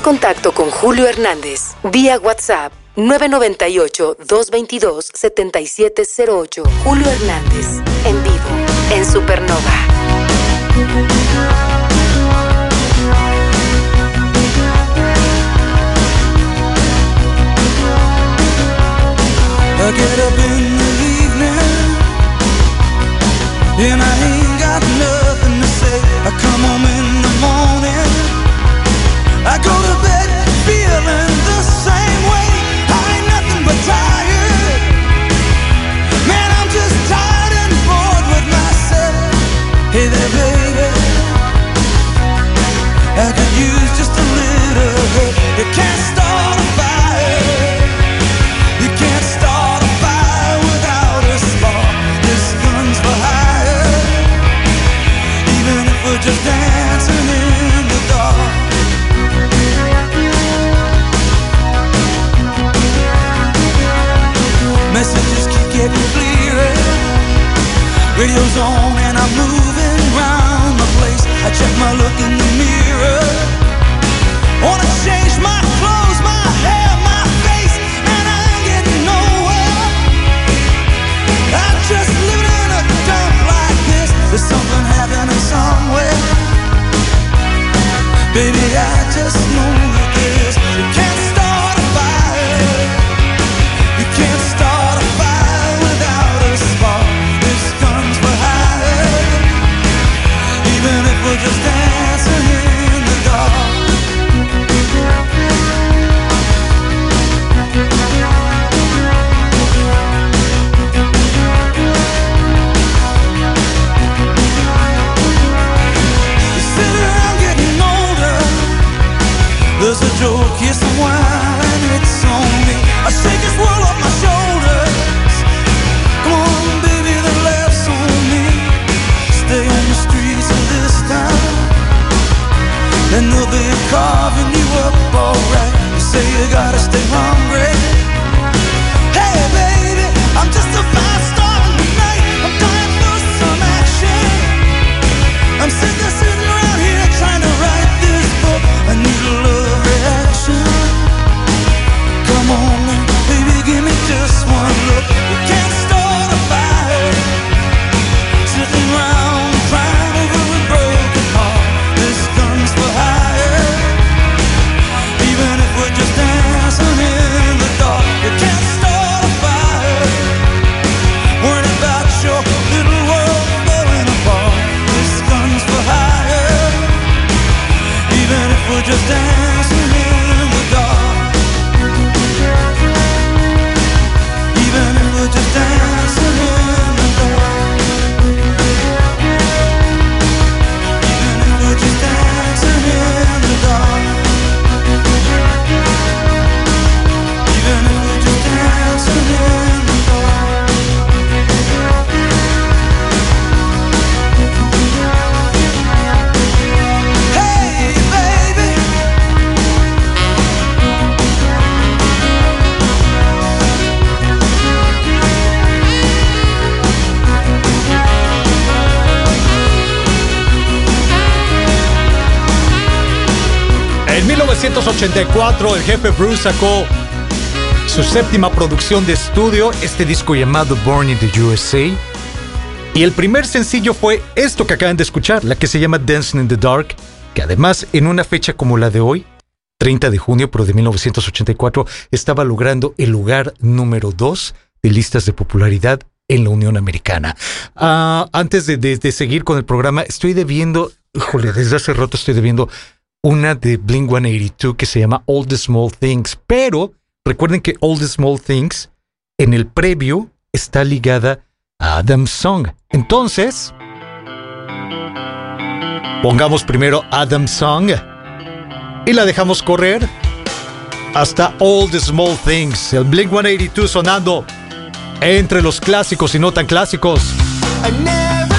Contacto con Julio Hernández vía WhatsApp 998-222-7708. Julio Hernández, en vivo, en Supernova. Radio's on and I'm moving round the place. I check my look in the mirror. Wanna change my call 1984 el jefe Bruce sacó su séptima producción de estudio, este disco llamado Born in the USA. Y el primer sencillo fue esto que acaban de escuchar, la que se llama Dancing in the Dark, que además en una fecha como la de hoy, 30 de junio, pero de 1984, estaba logrando el lugar número 2 de listas de popularidad en la Unión Americana. Ah, antes de seguir con el programa, estoy debiendo, híjole, desde hace rato estoy debiendo una de Blink 182 que se llama All the Small Things, pero recuerden que All the Small Things en el previo está ligada a Adam's Song. Entonces, pongamos primero Adam's Song y la dejamos correr hasta All the Small Things, el Blink 182 sonando entre los clásicos y no tan clásicos. I never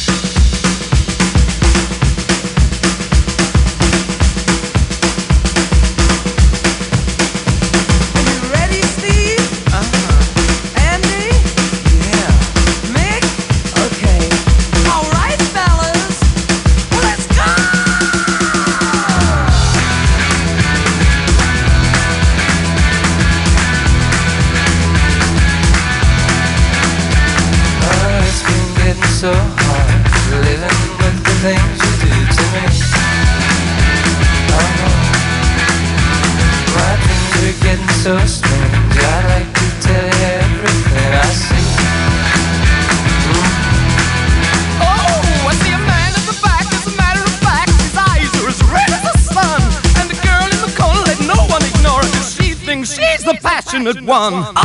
one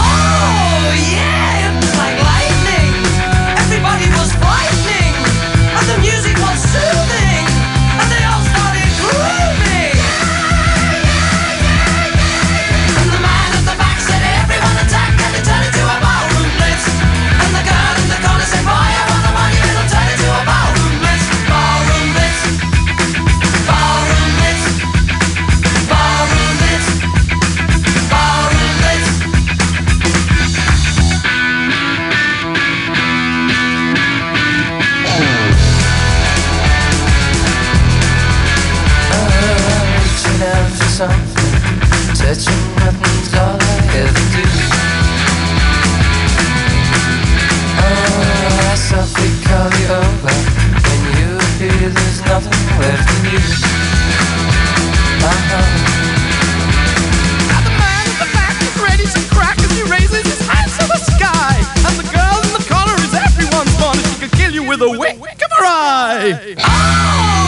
with a wink of her eye.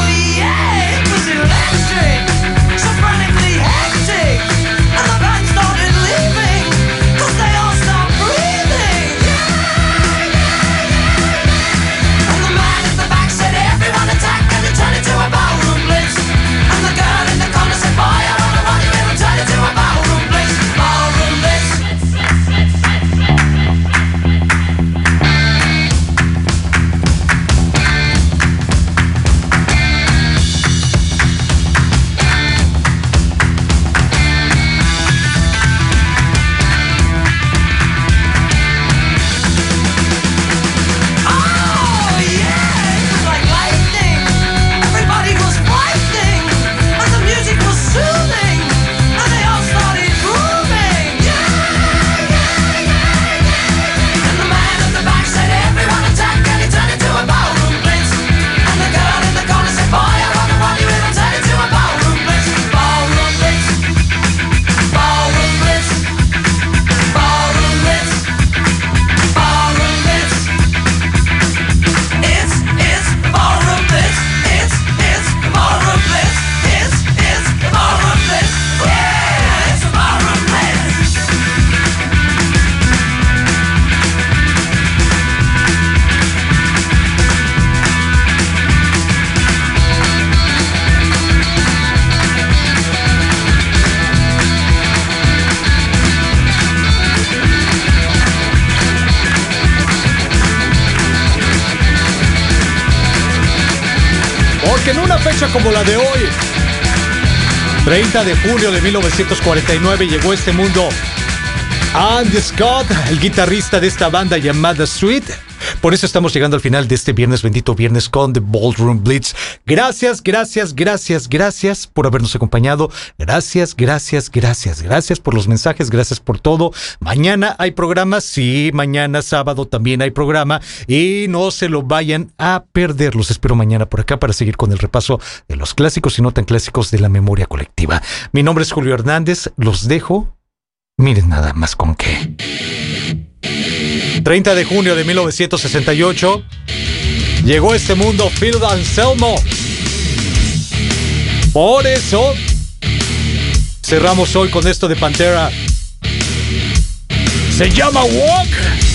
30 de julio de 1949 llegó a este mundo. Andy Scott, el guitarrista de esta banda llamada Sweet, por eso estamos llegando al final de este viernes bendito viernes con The Ballroom Blitz. Gracias, gracias, gracias, gracias por habernos acompañado. Gracias, gracias, gracias, gracias por los mensajes, gracias por todo. Mañana hay programa, sí, mañana sábado también hay programa y no se lo vayan a perder. Los espero mañana por acá para seguir con el repaso de los clásicos y no tan clásicos de la memoria colectiva. Mi nombre es Julio Hernández, los dejo. Miren nada más con qué. 30 de junio de 1968, llegó a este mundo Phil Anselmo. Por eso, cerramos hoy con esto de Pantera. Se llama Walk.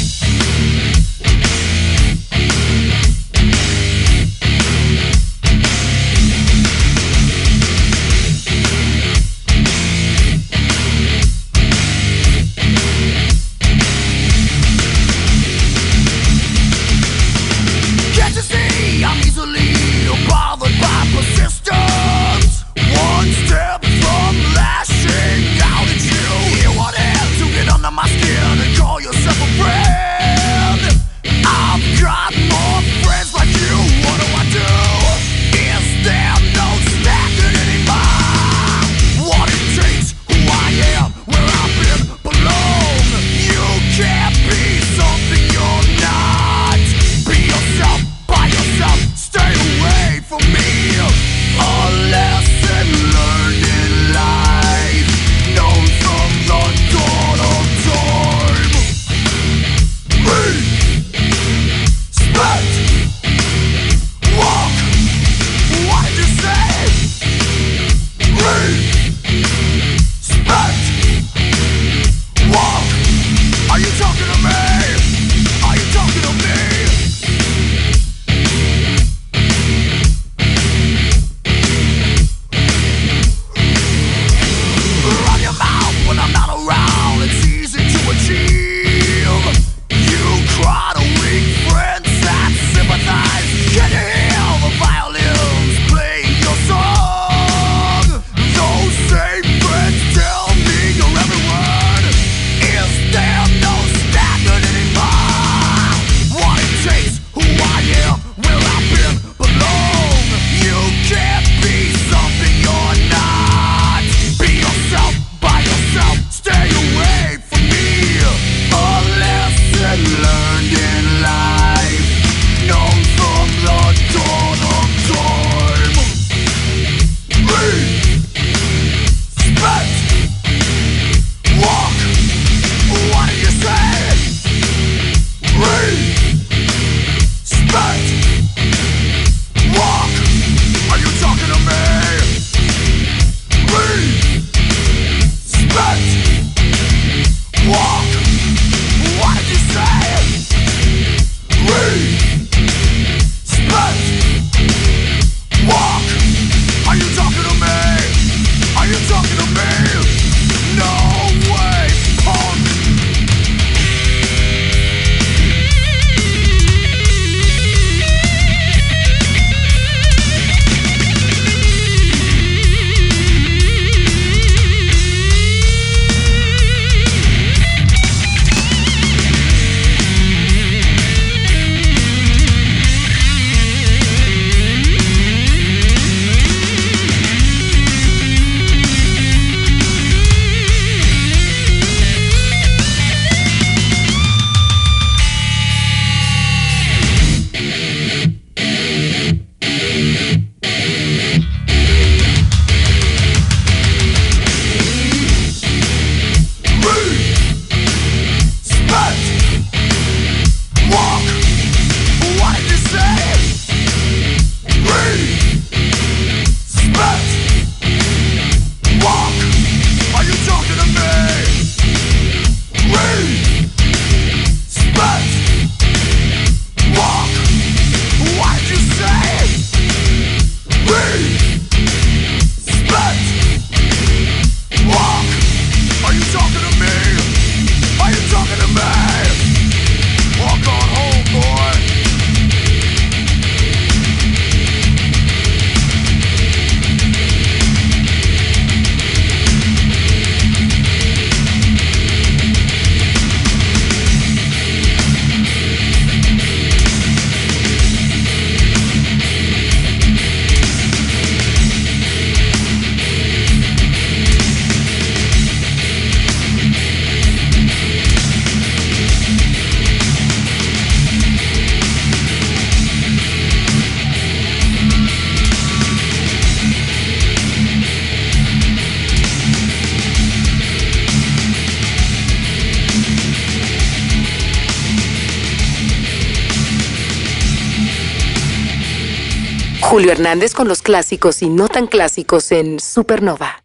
Julio Hernández con los clásicos y no tan clásicos en Supernova.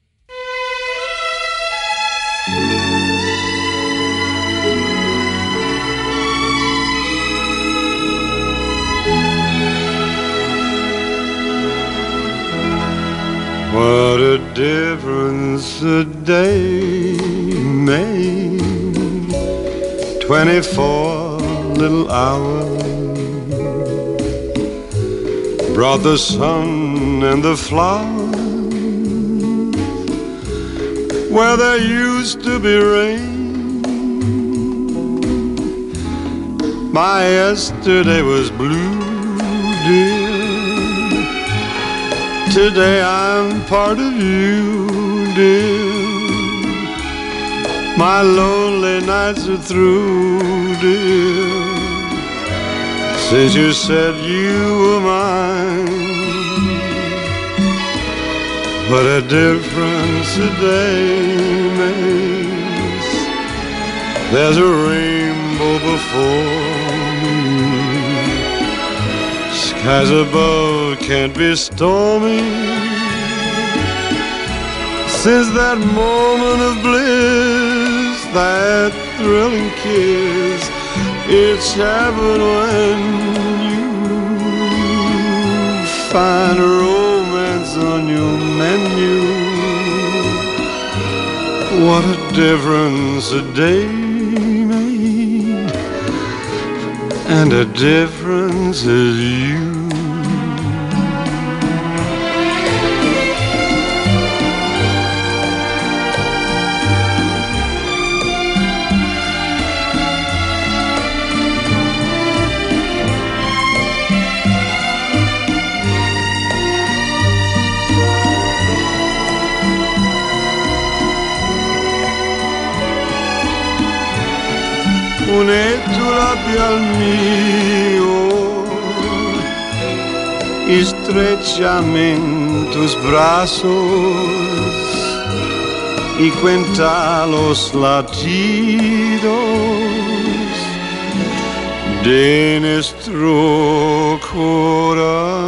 What a difference a day made. Twenty-four little hours brought the sun and the flowers where there used to be rain. My yesterday was blue, dear. Today I'm part of you, dear. My lonely nights are through, dear. Since you said you were mine, what a difference a day makes. There's a rainbow before me. Skies above can't be stormy. Since that moment of bliss, that thrilling kiss, it's heaven when you find romance on your menu. What a difference a day made, and a difference is you. Une tu labbia al mio estrechame tus brazos y cuenta los latidos de nuestro corazón.